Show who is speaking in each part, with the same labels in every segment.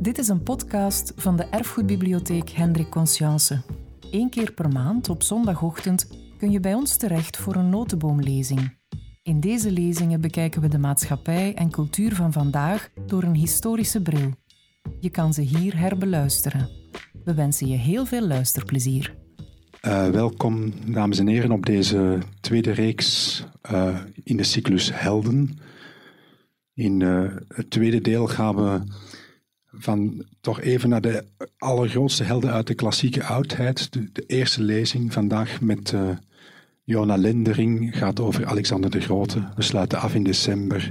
Speaker 1: Dit is een podcast van de Erfgoedbibliotheek Hendrik Conscience. Eén keer per maand op zondagochtend kun je bij ons terecht voor een notenboomlezing. In deze lezingen bekijken we de maatschappij en cultuur van vandaag door een historische bril. Je kan ze hier herbeluisteren. We wensen je heel veel luisterplezier.
Speaker 2: Uh, welkom, dames en heren, op deze tweede reeks uh, in de cyclus Helden. In uh, het tweede deel gaan we van toch even naar de allergrootste helden uit de klassieke oudheid. De, de eerste lezing vandaag met uh, Jona Lendering gaat over Alexander de Grote. We sluiten af in december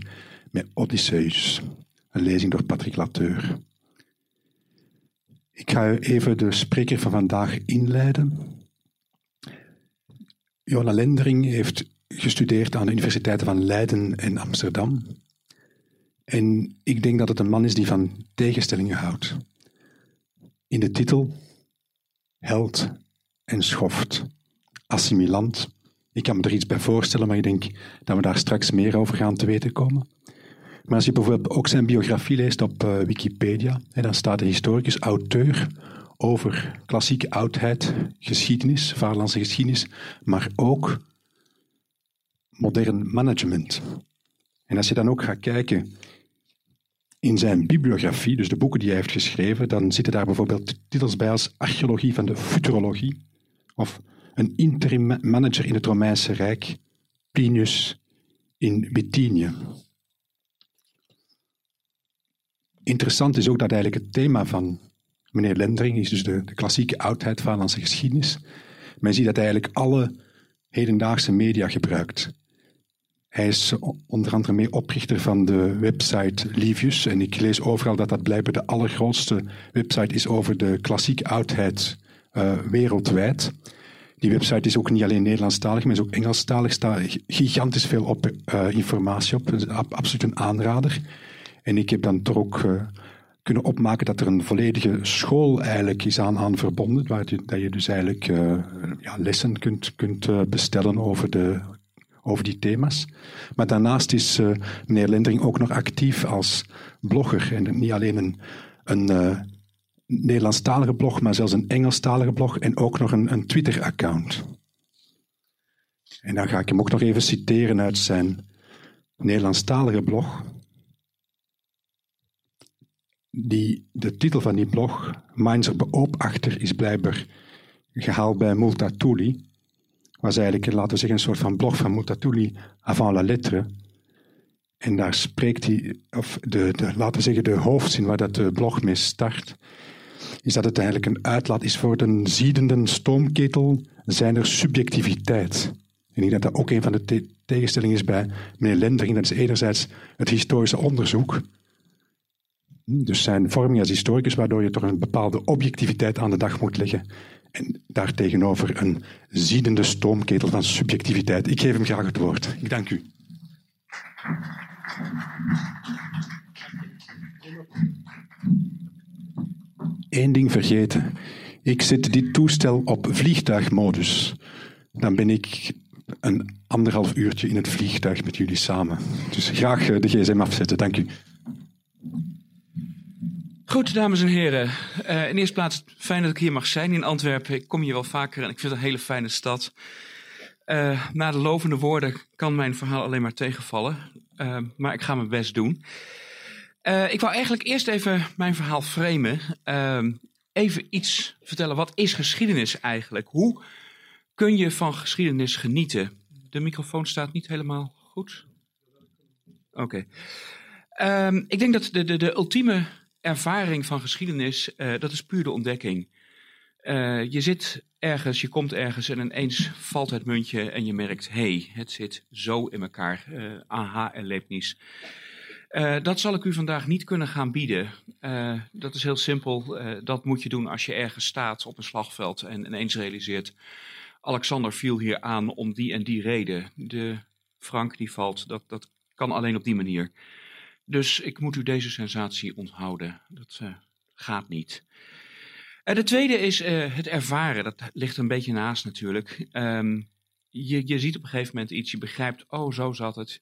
Speaker 2: met Odysseus, een lezing door Patrick Lateur. Ik ga even de spreker van vandaag inleiden. Jona Lendering heeft gestudeerd aan de universiteiten van Leiden en Amsterdam. En ik denk dat het een man is die van tegenstellingen houdt. In de titel Held en Schoft, assimilant. Ik kan me er iets bij voorstellen, maar ik denk dat we daar straks meer over gaan te weten komen. Maar als je bijvoorbeeld ook zijn biografie leest op uh, Wikipedia, en dan staat de historicus, auteur over klassieke oudheid, geschiedenis, vaderlandse geschiedenis, maar ook modern management. En als je dan ook gaat kijken in zijn bibliografie, dus de boeken die hij heeft geschreven, dan zitten daar bijvoorbeeld titels bij als Archeologie van de Futurologie of een interim manager in het Romeinse Rijk, Plinius in Bithynië. Interessant is ook dat eigenlijk het thema van meneer Lendering is dus de, klassieke oudheid van onze geschiedenis. Men ziet dat hij eigenlijk alle hedendaagse media gebruikt. Hij is onder andere mee oprichter van de website Livius. En ik lees overal dat dat blijkbaar de allergrootste website is over de klassieke oudheid uh, wereldwijd. Die website is ook niet alleen Nederlandstalig, maar is ook Engelstalig. Er staat gigantisch veel op, uh, informatie op. Is absoluut een aanrader. En ik heb dan toch ook uh, kunnen opmaken dat er een volledige school eigenlijk is aan, aan verbonden, waar je, dat je dus eigenlijk ja, lessen kunt, kunt bestellen over de over die thema's. Maar daarnaast is uh, meneer Lendering ook nog actief als blogger. En niet alleen een, een uh, Nederlandstalige blog, maar zelfs een Engelstalige blog en ook nog een, een Twitter-account. En dan ga ik hem ook nog even citeren uit zijn Nederlandstalige blog. Die, de titel van die blog, Mainzer Beobachter, is blijkbaar gehaald bij Multatuli was eigenlijk, laten we zeggen, een soort van blog van Mutatuli avant la lettre. En daar spreekt hij, of de, de, laten we zeggen, de hoofdzin waar dat de blog mee start, is dat het eigenlijk een uitlaat is voor een ziedende stoomketel zijn er subjectiviteit. En ik denk dat dat ook een van de tegenstellingen is bij meneer Lendering. Dat is enerzijds het historische onderzoek, dus zijn vorming als historicus, waardoor je toch een bepaalde objectiviteit aan de dag moet leggen. En daartegenover een ziedende stoomketel van subjectiviteit. Ik geef hem graag het woord. Ik dank u. Eén ding vergeten. Ik zet dit toestel op vliegtuigmodus. Dan ben ik een anderhalf uurtje in het vliegtuig met jullie samen. Dus graag eh, de gsm afzetten. Dank u.
Speaker 3: Goed, dames en heren. Uh, in eerste plaats fijn dat ik hier mag zijn in Antwerpen. Ik kom hier wel vaker en ik vind het een hele fijne stad. Uh, na de lovende woorden kan mijn verhaal alleen maar tegenvallen. Uh, maar ik ga mijn best doen. ik wou eigenlijk eerst even mijn verhaal framen. even iets vertellen. Wat is geschiedenis eigenlijk? Hoe kun je van geschiedenis genieten? De microfoon staat niet helemaal goed. Oké. Um, ik denk dat de, de, de ultieme ervaring van geschiedenis, uh, dat is puur de ontdekking. Uh, je zit ergens, je komt ergens en ineens valt het muntje en je merkt, hey, het zit zo in elkaar. Uh, aha en Leibniz. dat zal ik u vandaag niet kunnen gaan bieden. dat is heel simpel. dat moet je doen als je ergens staat op een slagveld en ineens realiseert, Alexander viel hier aan om die en die reden. De Frank die valt, dat, dat kan alleen op die manier. Dus ik moet u deze sensatie onthouden. Dat uh, gaat niet. En de tweede is uh, het ervaren. Dat ligt een beetje naast natuurlijk. Um, je, je ziet op een gegeven moment iets, je begrijpt, oh zo zat het.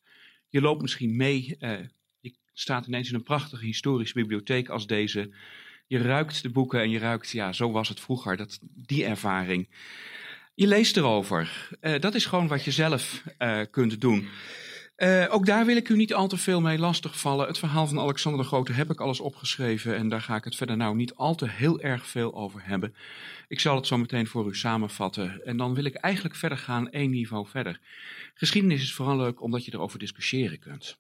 Speaker 3: Je loopt misschien mee, uh, je staat ineens in een prachtige historische bibliotheek als deze. Je ruikt de boeken en je ruikt, ja, zo was het vroeger, dat, die ervaring. Je leest erover. Dat is gewoon wat je zelf kunt doen. Uh, ook daar wil ik u niet al te veel mee lastigvallen. Het verhaal van Alexander de Grote heb ik alles opgeschreven en daar ga ik het verder nou niet al te heel erg veel over hebben. Ik zal het zo meteen voor u samenvatten en dan wil ik eigenlijk verder gaan, één niveau verder. Geschiedenis is vooral leuk omdat je erover discussiëren kunt.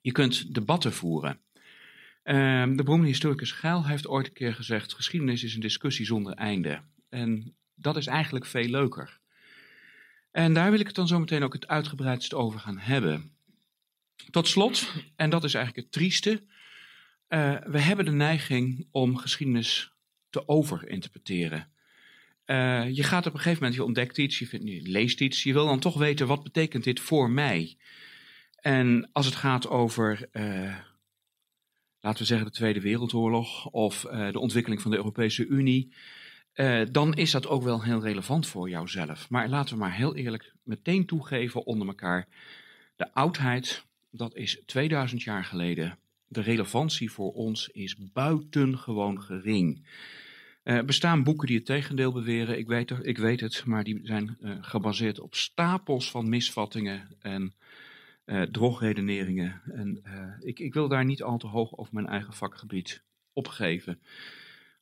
Speaker 3: Je kunt debatten voeren. Uh, de beroemde historicus Geil heeft ooit een keer gezegd: geschiedenis is een discussie zonder einde. En dat is eigenlijk veel leuker. En daar wil ik het dan zo meteen ook het uitgebreidst over gaan hebben. Tot slot, en dat is eigenlijk het trieste, uh, we hebben de neiging om geschiedenis te overinterpreteren. Uh, je gaat op een gegeven moment, je ontdekt iets, je, vindt, leest iets, je wil dan toch weten wat betekent dit voor mij. En als het gaat over, uh, laten we zeggen, de Tweede Wereldoorlog of de ontwikkeling van de Europese Unie, uh, dan is dat ook wel heel relevant voor jouzelf. Maar laten we maar heel eerlijk meteen toegeven onder elkaar. De oudheid, dat is 2000 jaar geleden. De relevantie voor ons is buitengewoon gering. Er uh, bestaan boeken die het tegendeel beweren, ik weet, ik weet het, maar die zijn uh, gebaseerd op stapels van misvattingen en drogredeneringen. En ik, ik wil daar niet al te hoog over mijn eigen vakgebied opgeven.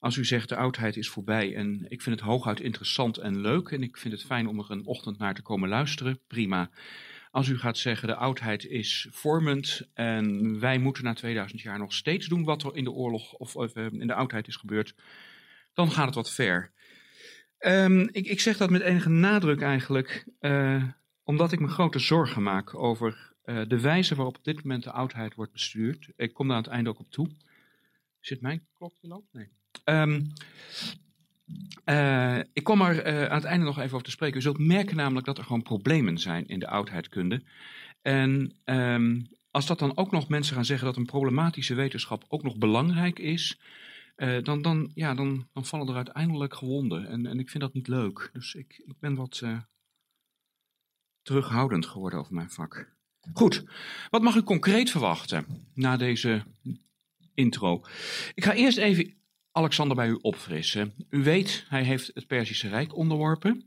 Speaker 3: Als u zegt de oudheid is voorbij en ik vind het hooguit interessant en leuk en ik vind het fijn om er een ochtend naar te komen luisteren, prima. Als u gaat zeggen de oudheid is vormend en wij moeten na 2000 jaar nog steeds doen wat er in de oorlog of, uh, in de oudheid is gebeurd, dan gaat het wat ver. Um, ik, ik, zeg dat met enige nadruk eigenlijk, uh, omdat ik me grote zorgen maak over uh, de wijze waarop op dit moment de oudheid wordt bestuurd. Ik kom daar aan het einde ook op toe. Zit mijn klokje loopt? Nee. Um, uh, ik kom er uh, aan het einde nog even over te spreken. U zult merken namelijk dat er gewoon problemen zijn in de oudheidkunde. En um, als dat dan ook nog mensen gaan zeggen dat een problematische wetenschap ook nog belangrijk is, uh, dan, dan, ja, dan, dan vallen er uiteindelijk gewonden. En, en ik vind dat niet leuk. Dus ik, ik ben wat terughoudend geworden over mijn vak. Goed, wat mag u concreet verwachten na deze intro? Ik ga eerst even Alexander bij u opfrissen. U weet, hij heeft het Perzische Rijk onderworpen.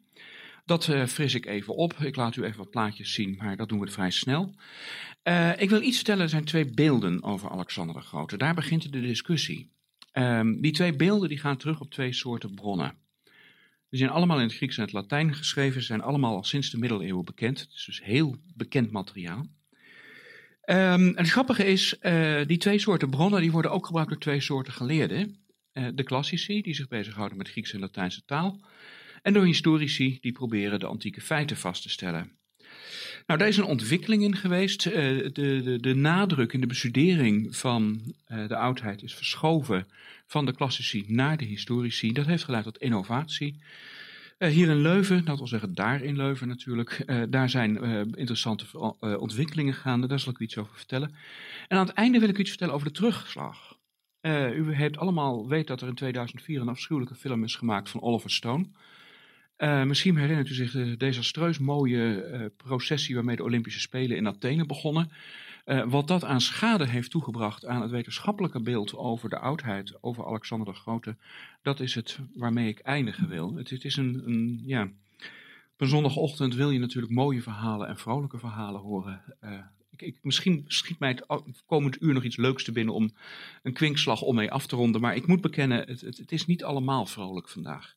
Speaker 3: Dat uh, fris ik even op. Ik laat u even wat plaatjes zien, maar dat doen we vrij snel. Uh, ik wil iets vertellen, er zijn twee beelden over Alexander de Grote. Daar begint de discussie. Um, die twee beelden die gaan terug op twee soorten bronnen. Die zijn allemaal in het Grieks en het Latijn geschreven. Ze zijn allemaal al sinds de middeleeuwen bekend. Het is dus heel bekend materiaal. Um, en het grappige is, uh, die twee soorten bronnen die worden ook gebruikt door twee soorten geleerden. Eh, de klassici, die zich bezighouden met Griekse en Latijnse taal, en door historici, die proberen de antieke feiten vast te stellen. Nou, daar is een ontwikkeling in geweest. Uh, de, de, de, nadruk in de bestudering van uh, de oudheid is verschoven van de klassici naar de historici. Dat heeft geleid tot innovatie. Hier in Leuven, dat wil zeggen daar in Leuven natuurlijk, daar zijn interessante ontwikkelingen gaande. Daar zal ik u iets over vertellen. En aan het einde wil ik u iets vertellen over de terugslag. Uh, u heeft allemaal weet dat er in 2004 een afschuwelijke film is gemaakt van Oliver Stone. Uh, misschien herinnert u zich de desastreus mooie uh, processie waarmee de Olympische Spelen in Athene begonnen. wat dat aan schade heeft toegebracht aan het wetenschappelijke beeld over de oudheid, over Alexander de Grote, dat is het waarmee ik eindigen wil. Het, het is een, een, ja, op een zondagochtend wil je natuurlijk mooie verhalen en vrolijke verhalen horen. Ik, misschien schiet mij het komend uur nog iets leuks te binnen om een kwinkslag om mee af te ronden. Maar ik moet bekennen, het, het, is niet allemaal vrolijk vandaag.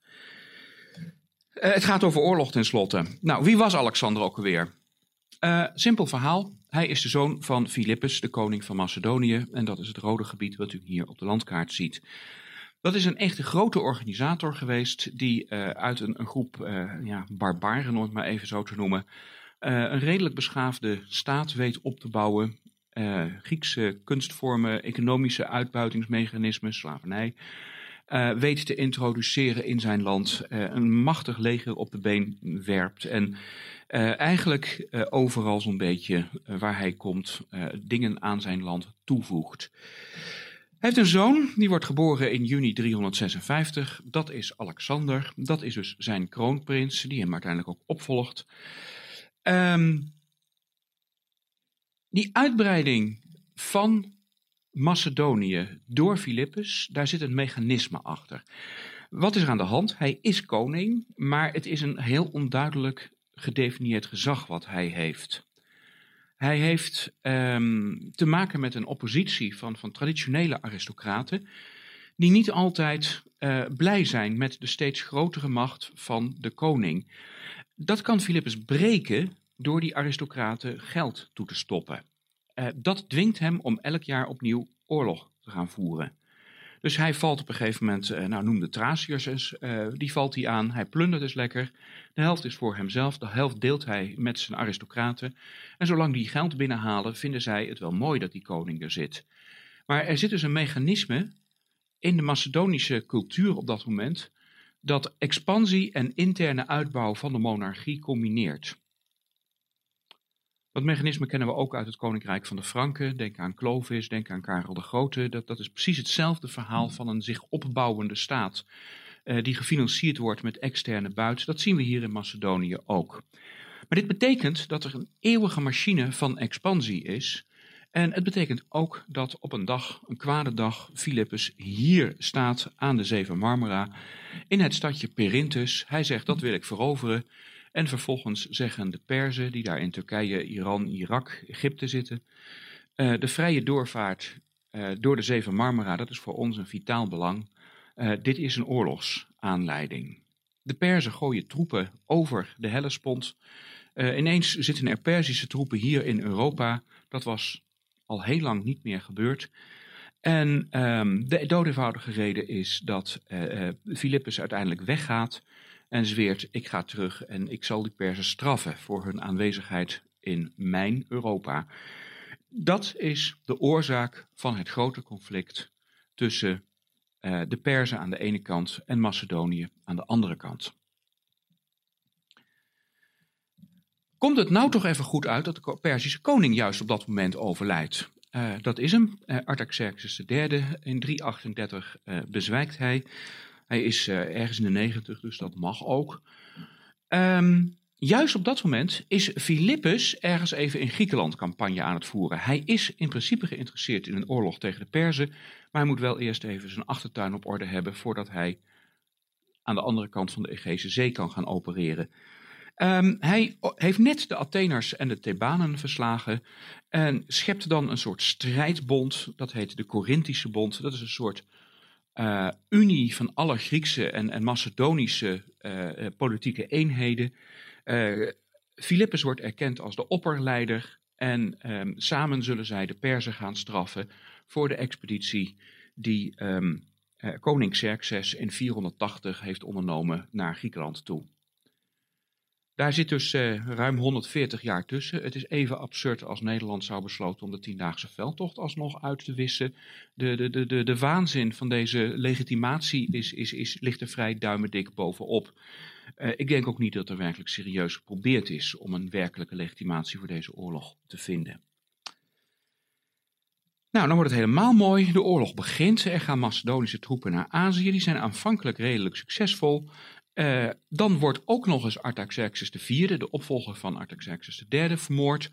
Speaker 3: Uh, het gaat over oorlog tenslotte. Nou, wie was Alexander ook alweer? Uh, simpel verhaal. Hij is de zoon van Philippus, de koning van Macedonië. En dat is het rode gebied wat u hier op de landkaart ziet. Dat is een echte grote organisator geweest die uh, uit een, een groep ja, barbaren, om het maar even zo te noemen, een redelijk beschaafde staat weet op te bouwen. Uh, Griekse kunstvormen, economische uitbuitingsmechanismen, slavernij. Uh, weet te introduceren in zijn land. een machtig leger op de been werpt. En eigenlijk overal zo'n beetje waar hij komt, dingen aan zijn land toevoegt. Hij heeft een zoon, die wordt geboren in juni 356. Dat is Alexander. Dat is dus zijn kroonprins, die hem uiteindelijk ook opvolgt. Um, die uitbreiding van Macedonië door Philippus, daar zit een mechanisme achter. Wat is er aan de hand? Hij is koning, maar het is een heel onduidelijk gedefinieerd gezag wat hij heeft. Hij heeft um, te maken met een oppositie van, van traditionele aristocraten, die niet altijd uh, blij zijn met de steeds grotere macht van de koning. Dat kan Philippus breken door die aristocraten geld toe te stoppen. Uh, dat dwingt hem om elk jaar opnieuw oorlog te gaan voeren. Dus hij valt op een gegeven moment, uh, nou noem de eens, uh, die valt hij aan. Hij plundert dus lekker. De helft is voor hemzelf, de helft deelt hij met zijn aristocraten. En zolang die geld binnenhalen, vinden zij het wel mooi dat die koning er zit. Maar er zit dus een mechanisme in de Macedonische cultuur op dat moment, dat expansie en interne uitbouw van de monarchie combineert. Dat mechanisme kennen we ook uit het Koninkrijk van de Franken. Denk aan Clovis, denk aan Karel de Grote. Dat, dat is precies hetzelfde verhaal van een zich opbouwende staat. Uh, die gefinancierd wordt met externe buit. Dat zien we hier in Macedonië ook. Maar dit betekent dat er een eeuwige machine van expansie is. En het betekent ook dat op een dag, een kwade dag, Philippus hier staat aan de Zee van Marmara. In het stadje Perinthus. Hij zegt dat wil ik veroveren. En vervolgens zeggen de Perzen, die daar in Turkije, Iran, Irak, Egypte zitten, uh, de vrije doorvaart uh, door de Zee van Marmara, dat is voor ons een vitaal belang. Uh, dit is een oorlogsaanleiding. De Perzen gooien troepen over de Hellespont. ineens zitten er Perzische troepen hier in Europa. Dat was al heel lang niet meer gebeurd. En um, de doodeenvoudige reden is dat Philippus uiteindelijk weggaat en zweert: Ik ga terug en ik zal die Perzen straffen voor hun aanwezigheid in mijn Europa. Dat is de oorzaak van het grote conflict tussen uh, de Perzen aan de ene kant en Macedonië aan de andere kant. Komt het nou toch even goed uit dat de Perzische koning juist op dat moment overlijdt? Uh, dat is hem, uh, Artaxerxes III. In 338 bezwijkt hij. Hij is ergens in de negentig, dus dat mag ook. Um, juist op dat moment is Philippus ergens even in Griekenland campagne aan het voeren. Hij is in principe geïnteresseerd in een oorlog tegen de Perzen, maar hij moet wel eerst even zijn achtertuin op orde hebben voordat hij aan de andere kant van de Egese Zee kan gaan opereren. Um, hij heeft net de Atheners en de Thebanen verslagen en schept dan een soort strijdbond, dat heet de Corinthische Bond. Dat is een soort uh, unie van alle Griekse en, en Macedonische uh, politieke eenheden. Philippus wordt erkend als de opperleider en um, samen zullen zij de Perzen gaan straffen voor de expeditie die um, koning Xerxes in 480 heeft ondernomen naar Griekenland toe. Daar zit dus uh, ruim 140 jaar tussen. Het is even absurd als Nederland zou besloten om de tiendaagse veldtocht alsnog uit te wissen. De, de, de, de, de waanzin van deze legitimatie is, is, is, ligt er vrij duimendik bovenop. Uh, ik denk ook niet dat er werkelijk serieus geprobeerd is om een werkelijke legitimatie voor deze oorlog te vinden. Nou, dan wordt het helemaal mooi. De oorlog begint. Er gaan Macedonische troepen naar Azië. Die zijn aanvankelijk redelijk succesvol. Uh, dan wordt ook nog eens Artaxerxes IV, de opvolger van Artaxerxes III, vermoord.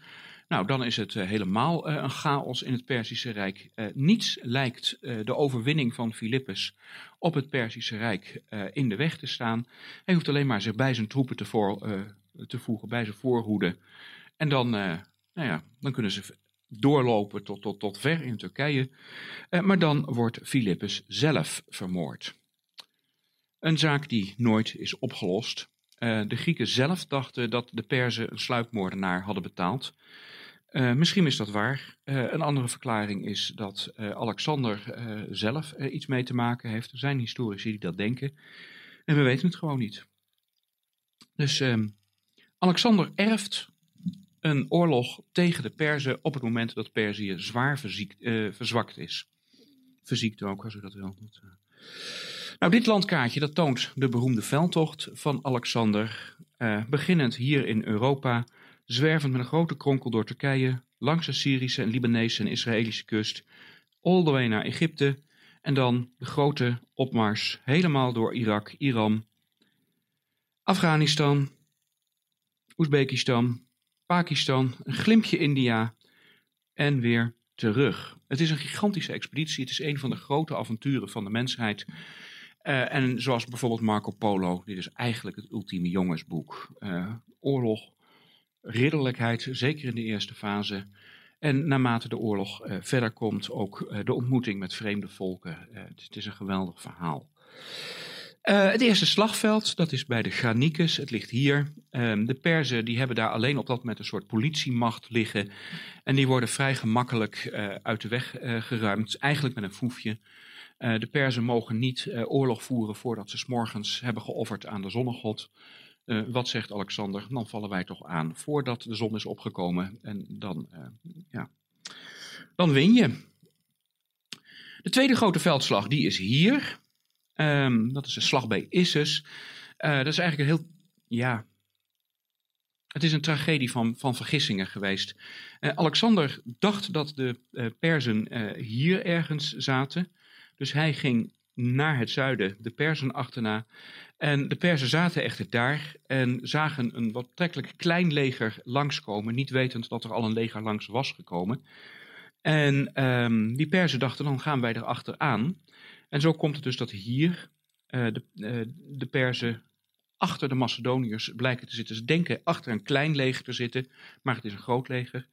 Speaker 3: Nou, dan is het uh, helemaal uh, een chaos in het Perzische Rijk. niets lijkt de overwinning van Philippus op het Perzische Rijk in de weg te staan. Hij hoeft alleen maar zich bij zijn troepen te, voor, te voegen, bij zijn voorhoede. En dan, nou ja, dan kunnen ze doorlopen tot, tot, tot ver in Turkije. maar dan wordt Philippus zelf vermoord. Een zaak die nooit is opgelost. Uh, de Grieken zelf dachten dat de Perzen een sluipmoordenaar hadden betaald. Uh, misschien is dat waar. Uh, een andere verklaring is dat Alexander zelf iets mee te maken heeft. Er zijn historici die dat denken. En we weten het gewoon niet. Dus ehm, Alexander erft een oorlog tegen de Perzen op het moment dat Perzië zwaar verziekt, verzwakt is. Verziekt ook, als u dat wil. Nou, dit landkaartje dat toont de beroemde veldtocht van Alexander, uh, beginnend hier in Europa, zwervend met een grote kronkel door Turkije, langs de Syrische en Libanese en Israëlische kust, all the way naar Egypte en dan de grote opmars helemaal door Irak, Iran, Afghanistan, Oezbekistan, Pakistan, een glimpje India en weer terug. Het is een gigantische expeditie. Het is een van de grote avonturen van de mensheid. Uh, en zoals bijvoorbeeld Marco Polo, dit is eigenlijk het ultieme jongensboek. Uh, oorlog, ridderlijkheid, zeker in de eerste fase. En naarmate de oorlog uh, verder komt, ook de ontmoeting met vreemde volken. Het, het, is een geweldig verhaal. het eerste slagveld, dat is bij de Granicus. Het ligt hier. Ehm, de Perzen die hebben daar alleen op dat moment een soort politiemacht liggen. En die worden vrij gemakkelijk uit de weg geruimd. Eigenlijk met een foefje. Uh, de Perzen mogen niet uh, oorlog voeren voordat ze s'morgens hebben geofferd aan de zonnegod. Uh, wat zegt Alexander? Dan vallen wij toch aan voordat de zon is opgekomen. En dan, ja, dan win je. De tweede grote veldslag, die is hier. Um, dat is de slag bij Issus. dat is eigenlijk een heel, ja, het is een tragedie van, van vergissingen geweest. Alexander dacht dat de Perzen hier ergens zaten. Dus hij ging naar het zuiden, de Perzen achterna. En de Perzen zaten echter daar en zagen een wat betrekkelijk klein leger langskomen, niet wetend dat er al een leger langs was gekomen. En um, die Perzen dachten, dan gaan wij erachteraan. En zo komt het dus dat hier uh, de, uh, de Perzen achter de Macedoniërs blijken te zitten. Ze denken achter een klein leger te zitten, maar het is een groot leger.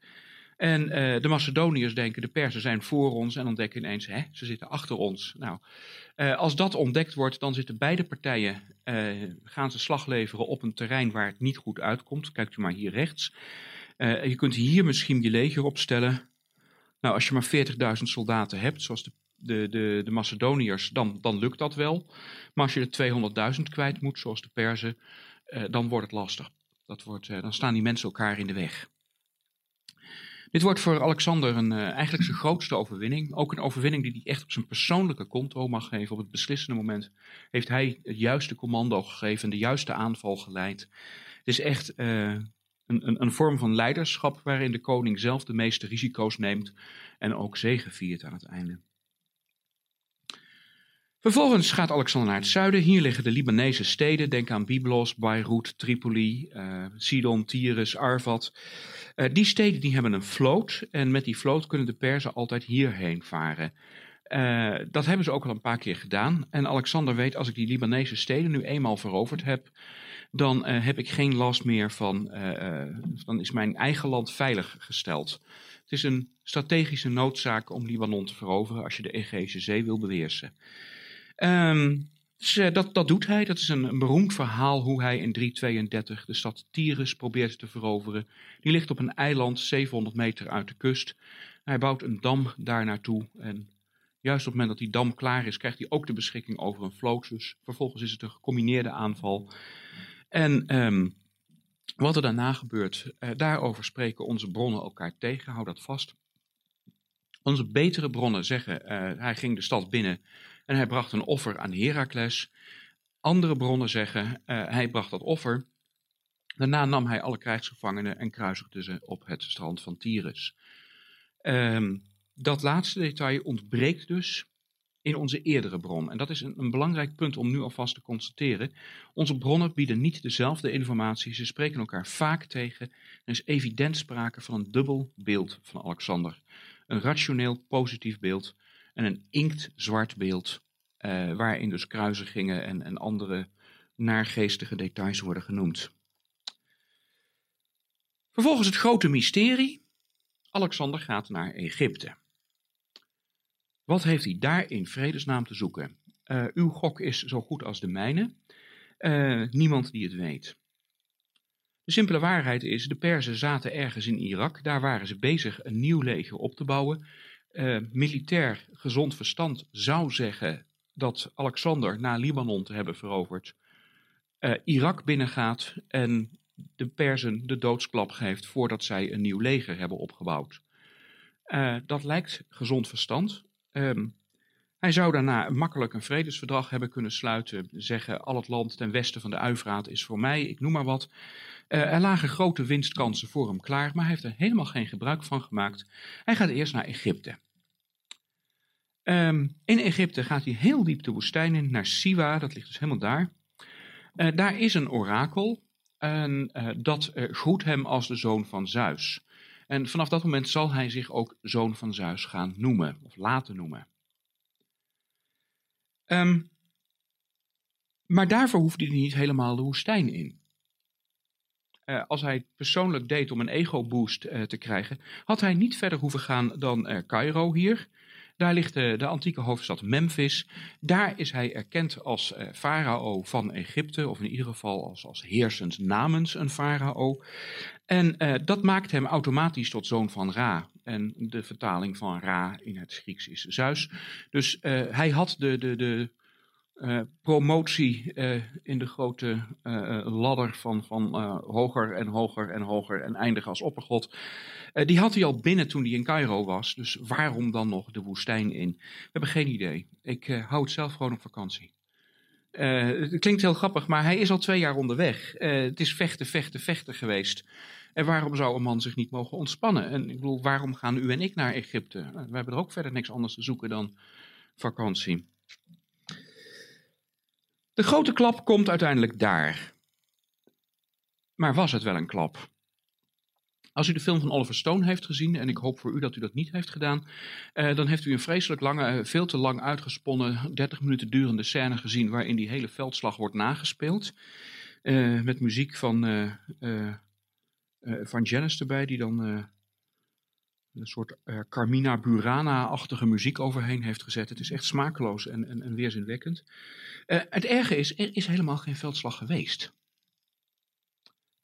Speaker 3: En uh, de Macedoniërs denken, de Persen zijn voor ons en ontdekken ineens, hè, ze zitten achter ons. Nou, uh, als dat ontdekt wordt, dan zitten beide partijen, uh, gaan ze slag leveren op een terrein waar het niet goed uitkomt. Kijkt u maar hier rechts. je kunt hier misschien je leger opstellen. Nou, als je maar 40.000 soldaten hebt, zoals de, de, de, de Macedoniërs, dan, dan lukt dat wel. Maar als je er 200.000 kwijt moet, zoals de Perzen, dan wordt het lastig. Dat wordt, dan staan die mensen elkaar in de weg. Dit wordt voor Alexander een, uh, eigenlijk zijn grootste overwinning. Ook een overwinning die hij echt op zijn persoonlijke konto mag geven. Op het beslissende moment heeft hij het juiste commando gegeven, de juiste aanval geleid. Het is echt uh, een, een, een, vorm van leiderschap waarin de koning zelf de meeste risico's neemt en ook viert aan het einde. Vervolgens gaat Alexander naar het zuiden. Hier liggen de Libanese steden. Denk aan Byblos, Beirut, Tripoli, uh, Sidon, Tyrus, Arvad. Uh, die steden die hebben een vloot. En met die vloot kunnen de Perzen altijd hierheen varen. Uh, dat hebben ze ook al een paar keer gedaan. En Alexander weet, als ik die Libanese steden nu eenmaal veroverd heb, dan heb ik geen last meer van, dan is mijn eigen land veilig gesteld. Het is een strategische noodzaak om Libanon te veroveren als je de Egeïsche Zee wil beheersen. Um, dus, uh, dat, dat doet hij. Dat is een, beroemd verhaal hoe hij in 332 de stad Tyrus probeert te veroveren. Die ligt op een eiland 700 meter uit de kust. Hij bouwt een dam daar naartoe. En juist op het moment dat die dam klaar is, krijgt hij ook de beschikking over een vloot. Dus vervolgens is het een gecombineerde aanval. En um, wat er daarna gebeurt, uh, daarover spreken onze bronnen elkaar tegen. Hou dat vast. Onze betere bronnen zeggen, uh, hij ging de stad binnen en hij bracht een offer aan Herakles. Andere bronnen zeggen, uh, hij bracht dat offer. Daarna nam hij alle krijgsgevangenen en kruisigde ze op het strand van Tyrus. Um, dat laatste detail ontbreekt dus in onze eerdere bron. En dat is een, een, belangrijk punt om nu alvast te constateren. Onze bronnen bieden niet dezelfde informatie, ze spreken elkaar vaak tegen. Er is evident sprake van een dubbel beeld van Alexander. Een rationeel positief beeld en een inktzwart beeld, uh, waarin dus kruisigingen en, en andere naargeestige details worden genoemd. Vervolgens het grote mysterie. Alexander gaat naar Egypte. Wat heeft hij daar in vredesnaam te zoeken? Uh, uw gok is zo goed als de mijne. Uh, niemand die het weet. De simpele waarheid is, de Perzen zaten ergens in Irak. Daar waren ze bezig een nieuw leger op te bouwen uh, militair gezond verstand zou zeggen dat Alexander na Libanon te hebben veroverd, uh, Irak binnengaat en de Perzen de doodsklap geeft voordat zij een nieuw leger hebben opgebouwd. Uh, dat lijkt gezond verstand. Um, hij zou daarna makkelijk een vredesverdrag hebben kunnen sluiten, zeggen al het land ten westen van de Uivraat is voor mij, ik noem maar wat. Uh, er lagen grote winstkansen voor hem klaar, maar hij heeft er helemaal geen gebruik van gemaakt. Hij gaat eerst naar Egypte. Um, in Egypte gaat hij heel diep de woestijn in, naar Siwa, dat ligt dus helemaal daar. Uh, daar is een orakel en uh, dat groet hem als de zoon van Zeus. En vanaf dat moment zal hij zich ook zoon van Zeus gaan noemen, of laten noemen. Ehm, maar daarvoor hoefde hij niet helemaal de woestijn in. Uh, als hij persoonlijk deed om een ego-boost uh, te krijgen, had hij niet verder hoeven gaan dan uh, Cairo hier. Daar ligt de, de, antieke hoofdstad Memphis. Daar is hij erkend als farao van Egypte, of in ieder geval als, als heersend namens een farao. En dat maakt hem automatisch tot zoon van Ra. En de vertaling van Ra in het Grieks is Zeus. Dus hij had de, de, de uh, promotie uh, in de grote uh, ladder van, van hoger en hoger en hoger en eindigen als oppergod. die had hij al binnen toen hij in Cairo was. Dus waarom dan nog de woestijn in? We hebben geen idee. Ik hou het zelf gewoon op vakantie. het klinkt heel grappig, maar hij is al twee jaar onderweg. het is vechten, vechten, vechten geweest. En waarom zou een man zich niet mogen ontspannen? En ik bedoel, waarom gaan u en ik naar Egypte? We hebben er ook verder niks anders te zoeken dan vakantie. De grote klap komt uiteindelijk daar. Maar was het wel een klap? Als u de film van Oliver Stone heeft gezien, en ik hoop voor u dat u dat niet heeft gedaan, eh, dan heeft u een vreselijk lange, eh, veel te lang uitgesponnen, 30 minuten durende scène gezien waarin die hele veldslag wordt nagespeeld. Uh, met muziek van, uh, van Janis erbij, die dan een soort Carmina Burana-achtige muziek overheen heeft gezet. Het is echt smakeloos en, en, en weerzinwekkend. Uh, het erge is, er is helemaal geen veldslag geweest.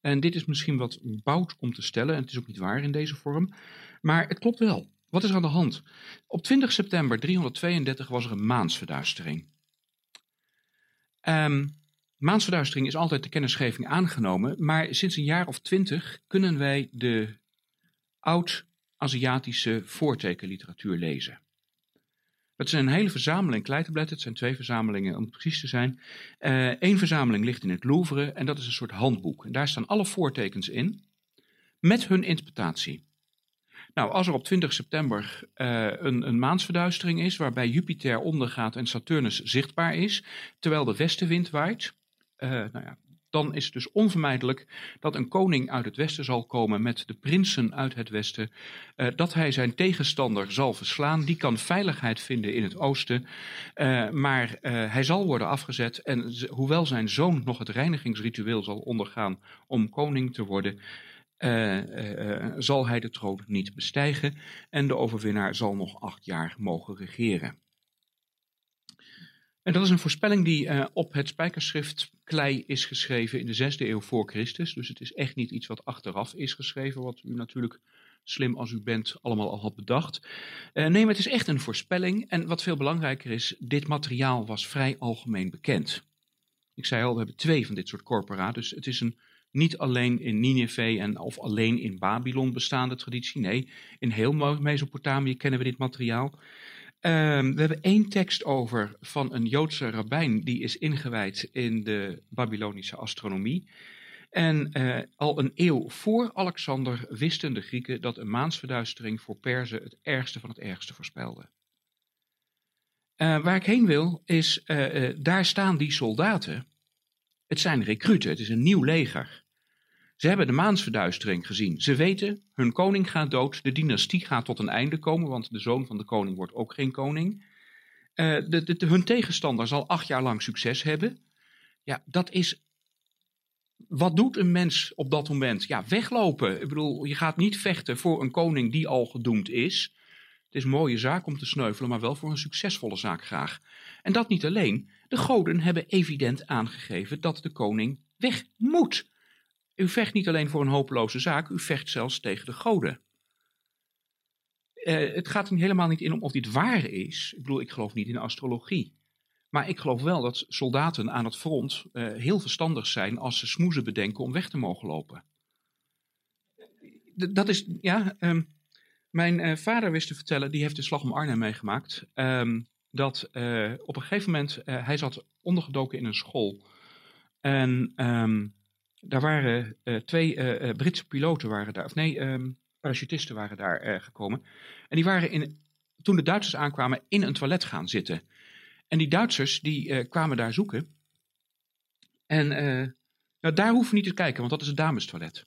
Speaker 3: En dit is misschien wat bout om te stellen, en het is ook niet waar in deze vorm, maar het klopt wel. Wat is er aan de hand? Op 20 september 332 was er een maansverduistering. Um, maansverduistering is altijd de kennisgeving aangenomen, maar sinds een jaar of twintig kunnen wij de oud-Aziatische voortekenliteratuur lezen. Het zijn een hele verzameling kleiterbletten. Het zijn twee verzamelingen om precies te zijn. Eén uh, verzameling ligt in het Louvre en dat is een soort handboek. En daar staan alle voortekens in met hun interpretatie. Nou, als er op 20 september uh, een, een maansverduistering is, waarbij Jupiter ondergaat en Saturnus zichtbaar is, terwijl de westenwind waait, uh, nou ja, dan is het dus onvermijdelijk dat een koning uit het westen zal komen met de prinsen uit het westen, uh, dat hij zijn tegenstander zal verslaan. Die kan veiligheid vinden in het oosten, uh, maar uh, hij zal worden afgezet en hoewel zijn zoon nog het reinigingsritueel zal ondergaan om koning te worden, zal hij de troon niet bestijgen en de overwinnaar zal nog acht jaar mogen regeren. En dat is een voorspelling die uh, op het spijkerschrift klei is geschreven in de zesde eeuw voor Christus. Dus het is echt niet iets wat achteraf is geschreven, wat u natuurlijk slim als u bent allemaal al had bedacht. Uh, nee, maar het is echt een voorspelling. En wat veel belangrijker is, dit materiaal was vrij algemeen bekend. Ik zei al, we hebben twee van dit soort corpora. Dus het is een niet alleen in Nineveh en of alleen in Babylon bestaande traditie. Nee, in heel Mesopotamië kennen we dit materiaal. Um, we hebben één tekst over van een Joodse rabbijn die is ingewijd in de Babylonische astronomie. En uh, al een eeuw voor Alexander wisten de Grieken dat een maansverduistering voor Perzen het ergste van het ergste voorspelde. Uh, waar ik heen wil is, uh, daar staan die soldaten. Het zijn recruten, het is een nieuw leger. Ze hebben de maansverduistering gezien. Ze weten, hun koning gaat dood, de dynastie gaat tot een einde komen, want de zoon van de koning wordt ook geen koning. Uh, de, de, hun tegenstander zal acht jaar lang succes hebben. Ja, dat is. Wat doet een mens op dat moment? Ja, weglopen. Ik bedoel, je gaat niet vechten voor een koning die al gedoemd is. Het is een mooie zaak om te sneuvelen, maar wel voor een succesvolle zaak graag. En dat niet alleen. De goden hebben evident aangegeven dat de koning weg moet. U vecht niet alleen voor een hopeloze zaak, u vecht zelfs tegen de goden. Uh, het gaat helemaal niet in om of dit waar is. Ik bedoel, ik geloof niet in astrologie. Maar ik geloof wel dat soldaten aan het front uh, heel verstandig zijn als ze smoezen bedenken om weg te mogen lopen. Dat is, ja, um, mijn uh, vader wist te vertellen, die heeft de slag om Arnhem meegemaakt, um, dat op een gegeven moment, hij zat ondergedoken in een school. En um, daar waren uh, twee uh, Britse piloten waren daar, of nee, um, parachutisten waren daar gekomen. En die waren in, toen de Duitsers aankwamen in een toilet gaan zitten. En die Duitsers die kwamen daar zoeken. En nou, daar hoeven we niet te kijken, want dat is het damestoilet.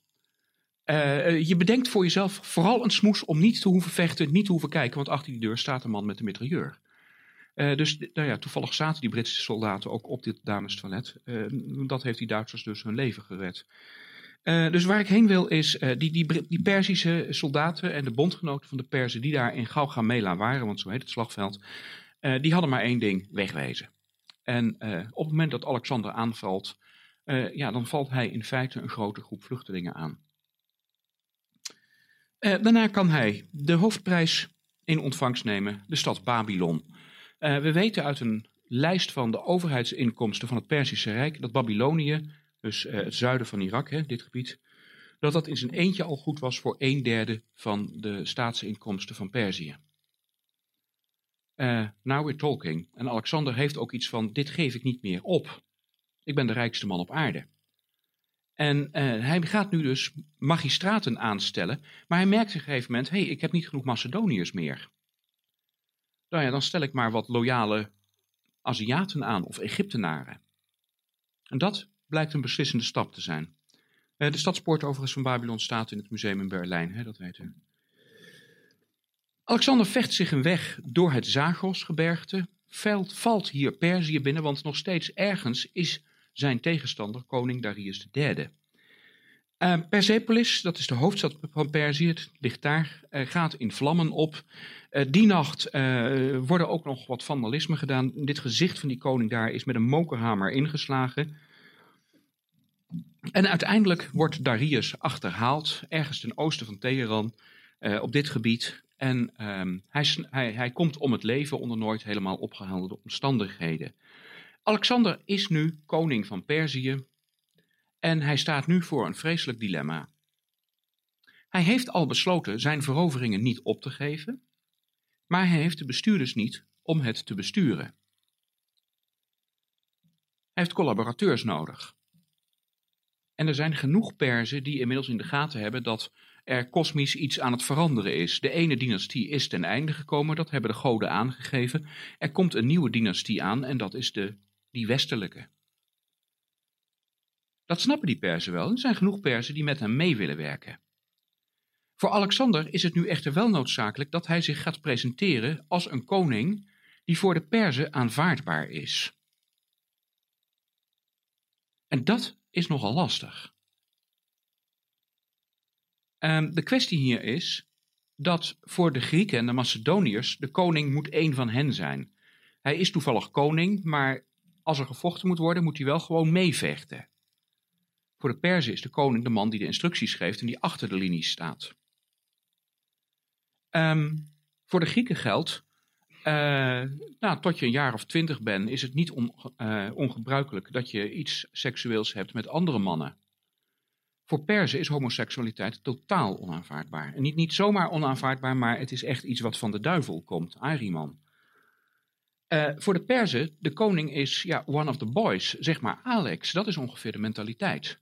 Speaker 3: Uh, je bedenkt voor jezelf vooral een smoes om niet te hoeven vechten, niet te hoeven kijken, want achter die deur staat een man met een mitrailleur. Uh, dus nou ja, toevallig zaten die Britse soldaten ook op dit damestoilet. Uh, dat heeft die Duitsers dus hun leven gered. dus waar ik heen wil is, die, die, die Perzische soldaten en de bondgenoten van de Perzen die daar in Gaugamela waren, want zo heet het slagveld, die hadden maar één ding, wegwezen. En op het moment dat Alexander aanvalt, ja, dan valt hij in feite een grote groep vluchtelingen aan. Daarna kan hij de hoofdprijs in ontvangst nemen, de stad Babylon. Uh, we weten uit een lijst van de overheidsinkomsten van het Perzische Rijk dat Babylonië, dus uh, het zuiden van Irak, hè, dit gebied, dat dat in zijn eentje al goed was voor een derde van de staatsinkomsten van Perzië. now we're talking. En Alexander heeft ook iets van: dit geef ik niet meer op. Ik ben de rijkste man op aarde. En uh, hij gaat nu dus magistraten aanstellen, maar hij merkt op een gegeven moment, hé, hey, ik heb niet genoeg Macedoniërs meer. Nou ja, dan stel ik maar wat loyale Aziaten aan of Egyptenaren. En dat blijkt een beslissende stap te zijn. Uh, de stadspoort overigens van Babylon staat in het museum in Berlijn, hè, dat weet u. Alexander vecht zich een weg door het Zagros-gebergte, valt hier Perzië binnen, want nog steeds ergens is zijn tegenstander, koning Darius III. Uh, Persepolis, dat is de hoofdstad van Perzië, het ligt daar, uh, gaat in vlammen op. Uh, die nacht uh, worden ook nog wat vandalisme gedaan. Dit gezicht van die koning daar is met een mokerhamer ingeslagen. En uiteindelijk wordt Darius achterhaald, ergens ten oosten van Teheran, op dit gebied. En ehm, hij, hij, hij komt om het leven onder nooit helemaal opgehelderde omstandigheden. Alexander is nu koning van Perzië en hij staat nu voor een vreselijk dilemma. Hij heeft al besloten zijn veroveringen niet op te geven, maar hij heeft de bestuurders niet om het te besturen. Hij heeft collaborateurs nodig. En er zijn genoeg Perzen die inmiddels in de gaten hebben dat er kosmisch iets aan het veranderen is. De ene dynastie is ten einde gekomen, dat hebben de goden aangegeven. Er komt een nieuwe dynastie aan en dat is de die westelijke. Dat snappen die Perzen wel. Er zijn genoeg Perzen die met hem mee willen werken. Voor Alexander is het nu echter wel noodzakelijk dat hij zich gaat presenteren als een koning die voor de Perzen aanvaardbaar is. En dat is nogal lastig. Um, de kwestie hier is dat voor de Grieken en de Macedoniërs de koning moet één van hen zijn. Hij is toevallig koning, maar als er gevochten moet worden, moet hij wel gewoon meevechten. Voor de Perzen is de koning de man die de instructies geeft en die achter de linie staat. Um, voor de Grieken geldt, uh, nou, tot je een jaar of twintig bent, is het niet uh, ongebruikelijk dat je iets seksueels hebt met andere mannen. Voor Perzen is homoseksualiteit totaal onaanvaardbaar. En niet, niet zomaar onaanvaardbaar, maar het is echt iets wat van de duivel komt, Ariman. Uh, voor de Perzen, de koning is ja, one of the boys, zeg maar Alex. Dat is ongeveer de mentaliteit.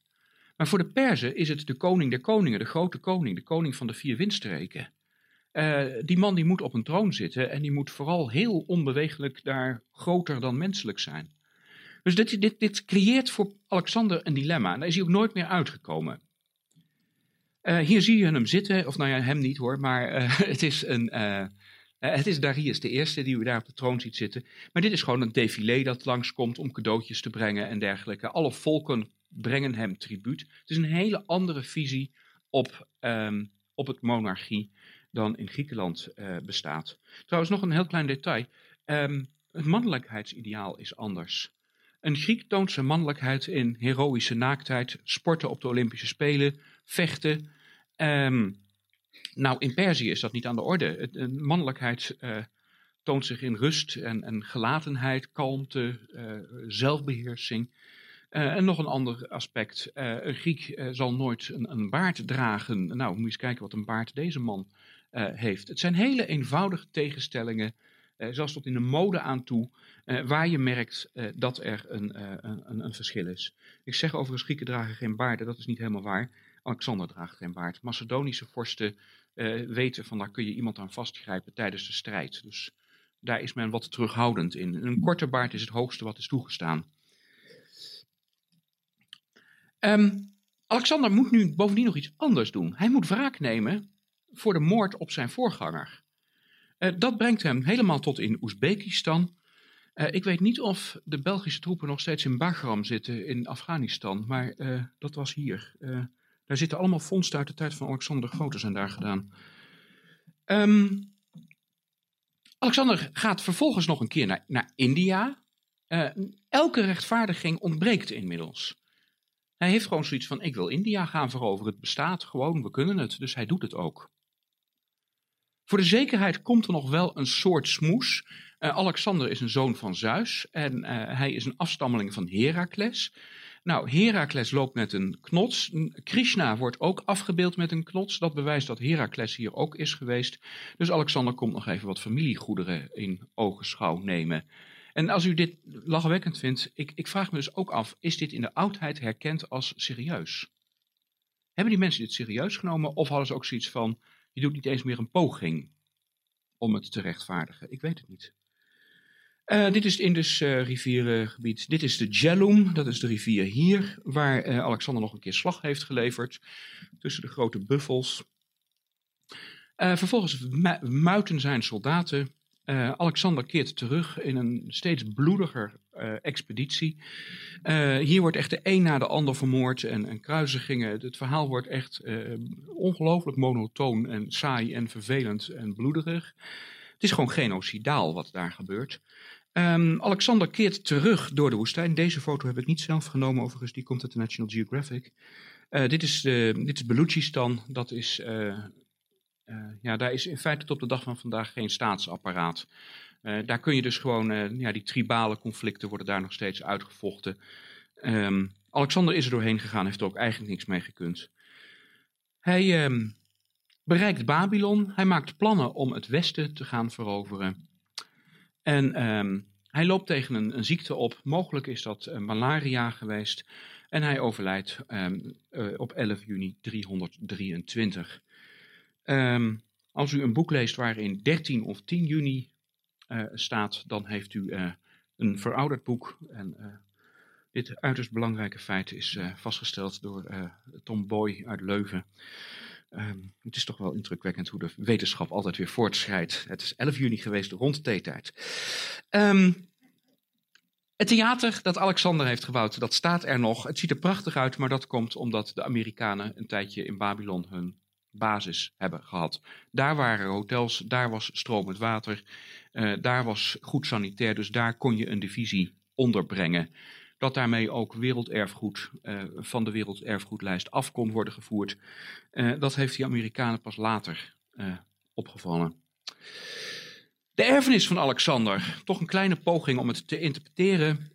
Speaker 3: Maar voor de Perzen is het de koning der koningen, de grote koning, de koning van de vier windstreken. Uh, die man die moet op een troon zitten en die moet vooral heel onbewegelijk daar groter dan menselijk zijn. Dus dit, dit, dit creëert voor Alexander een dilemma. En daar is hij ook nooit meer uitgekomen. Uh, hier zie je hem zitten, of nou ja, hem niet hoor, maar het is een, het is Darius de eerste die u daar op de troon ziet zitten. Maar dit is gewoon een défilé dat langskomt om cadeautjes te brengen en dergelijke. Alle volken brengen hem tribuut. Het is een hele andere visie op, um, op het monarchie dan in Griekenland uh, bestaat. Trouwens, nog een heel klein detail. Um, het mannelijkheidsideaal is anders. Een Griek toont zijn mannelijkheid in heroïsche naaktheid, sporten op de Olympische Spelen, vechten. Um, nou, in Perzië is dat niet aan de orde. De mannelijkheid uh, toont zich in rust en, en gelatenheid, kalmte, uh, zelfbeheersing. Uh, en nog een ander aspect. een Griek zal nooit een, een, baard dragen. Nou, moet je eens kijken wat een baard deze man heeft. Het zijn hele eenvoudige tegenstellingen, zelfs tot in de mode aan toe, waar je merkt dat er een, een, een, verschil is. Ik zeg overigens, Grieken dragen geen baarden, dat is niet helemaal waar. Alexander draagt geen baard. Macedonische vorsten weten van daar kun je iemand aan vastgrijpen tijdens de strijd. Dus daar is men wat terughoudend in. Een korte baard is het hoogste wat is toegestaan. Um, Alexander moet nu bovendien nog iets anders doen. Hij moet wraak nemen voor de moord op zijn voorganger. Uh, dat brengt hem helemaal tot in Oezbekistan. Uh, ik weet niet of de Belgische troepen nog steeds in Bagram zitten in Afghanistan, maar uh, dat was hier. daar zitten allemaal fondsen uit de tijd van Alexander de Grote zijn daar gedaan. Um, Alexander gaat vervolgens nog een keer naar, naar India. elke rechtvaardiging ontbreekt inmiddels. Hij heeft gewoon zoiets van: ik wil India gaan veroveren. Het bestaat gewoon, we kunnen het. Dus hij doet het ook. Voor de zekerheid komt er nog wel een soort smoes. Uh, Alexander is een zoon van Zeus en uh, hij is een afstammeling van Herakles. Nou, Herakles loopt met een knots. Krishna wordt ook afgebeeld met een knots. Dat bewijst dat Herakles hier ook is geweest. Dus Alexander komt nog even wat familiegoederen in ogenschouw nemen. En als u dit lachwekkend vindt, ik, ik vraag me dus ook af, is dit in de oudheid herkend als serieus? Hebben die mensen dit serieus genomen of hadden ze ook zoiets van, je doet niet eens meer een poging om het te rechtvaardigen? Ik weet het niet. Uh, dit is het Indus uh. Dit is de Jhelum, dat is de rivier hier, waar uh, Alexander nog een keer slag heeft geleverd tussen de grote buffels. vervolgens muiten zijn soldaten uh, Alexander keert terug in een steeds bloediger uh, expeditie. Uh, hier wordt echt de een na de ander vermoord en, en kruisigingen. Het verhaal wordt echt ongelooflijk monotoon en saai en vervelend en bloederig. Het is gewoon genocidaal wat daar gebeurt. Um, Alexander keert terug door de woestijn. Deze foto heb ik niet zelf genomen, overigens, die komt uit de National Geographic. dit, is, dit is Balochistan, dat is uh, ja, daar is in feite tot op de dag van vandaag geen staatsapparaat. Uh, daar kun je dus gewoon, uh, ja, die tribale conflicten worden daar nog steeds uitgevochten. Um, Alexander is er doorheen gegaan, heeft er ook eigenlijk niks mee gekund. Hij um, bereikt Babylon, hij maakt plannen om het westen te gaan veroveren. En um, hij loopt tegen een, een, ziekte op, mogelijk is dat malaria geweest. En hij overlijdt op 11 juni 323. Um, als u een boek leest waarin 13 of 10 juni uh, staat, dan heeft u uh, een verouderd boek. En uh, dit uiterst belangrijke feit is vastgesteld door Tom Boy uit Leuven. Um, het is toch wel indrukwekkend hoe de wetenschap altijd weer voortschrijdt. Het is 11 juni geweest, rond theetijd. Um, het theater dat Alexander heeft gebouwd, dat staat er nog. Het ziet er prachtig uit, maar dat komt omdat de Amerikanen een tijdje in Babylon hun basis hebben gehad. Daar waren hotels, daar was stromend water, uh, daar was goed sanitair, dus daar kon je een divisie onderbrengen. Dat daarmee ook werelderfgoed uh, van de werelderfgoedlijst af kon worden gevoerd, uh, dat heeft die Amerikanen pas later opgevallen. De erfenis van Alexander, toch een kleine poging om het te interpreteren.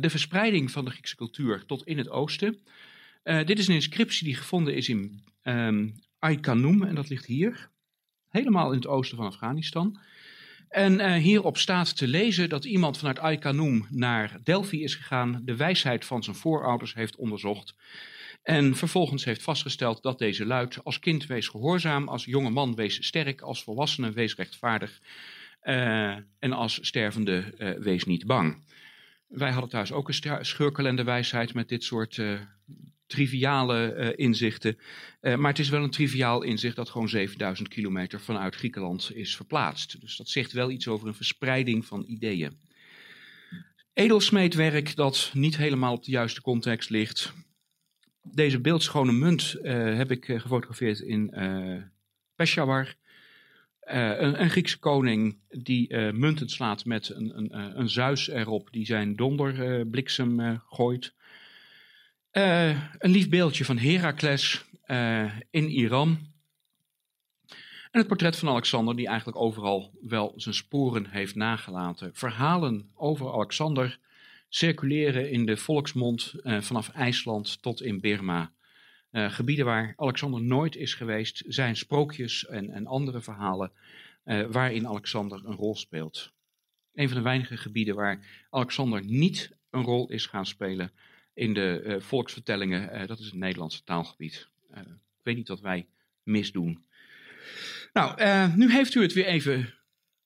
Speaker 3: de verspreiding van de Griekse cultuur tot in het oosten. dit is een inscriptie die gevonden is in um, Aikanoum, en dat ligt hier, helemaal in het oosten van Afghanistan. En uh, hierop staat te lezen dat iemand vanuit Aikanoum naar Delphi is gegaan, de wijsheid van zijn voorouders heeft onderzocht. En vervolgens heeft vastgesteld dat deze luidt: als kind wees gehoorzaam, als jonge man wees sterk, als volwassene wees rechtvaardig uh, en als stervende uh, wees niet bang. Wij hadden thuis ook een scheurkalenderwijsheid met dit soort triviale uh, inzichten. Uh, maar het is wel een triviaal inzicht dat gewoon 7000 kilometer vanuit Griekenland is verplaatst. Dus dat zegt wel iets over een verspreiding van ideeën. Edelsmeedwerk dat niet helemaal op de juiste context ligt. Deze beeldschone munt uh, heb ik gefotografeerd in Peshawar. Een, een, Griekse koning die munten slaat met een, een, een Zeus erop die zijn donderbliksem gooit. Uh, een lief beeldje van Herakles uh, in Iran. En het portret van Alexander, die eigenlijk overal wel zijn sporen heeft nagelaten. Verhalen over Alexander circuleren in de volksmond uh, vanaf IJsland tot in Burma. gebieden waar Alexander nooit is geweest, zijn sprookjes en, en andere verhalen waarin Alexander een rol speelt. Een van de weinige gebieden waar Alexander niet een rol is gaan spelen, in de uh, volksvertellingen. Uh, dat is het Nederlandse taalgebied. Uh, ik weet niet wat wij misdoen. Nou, nu heeft u het weer even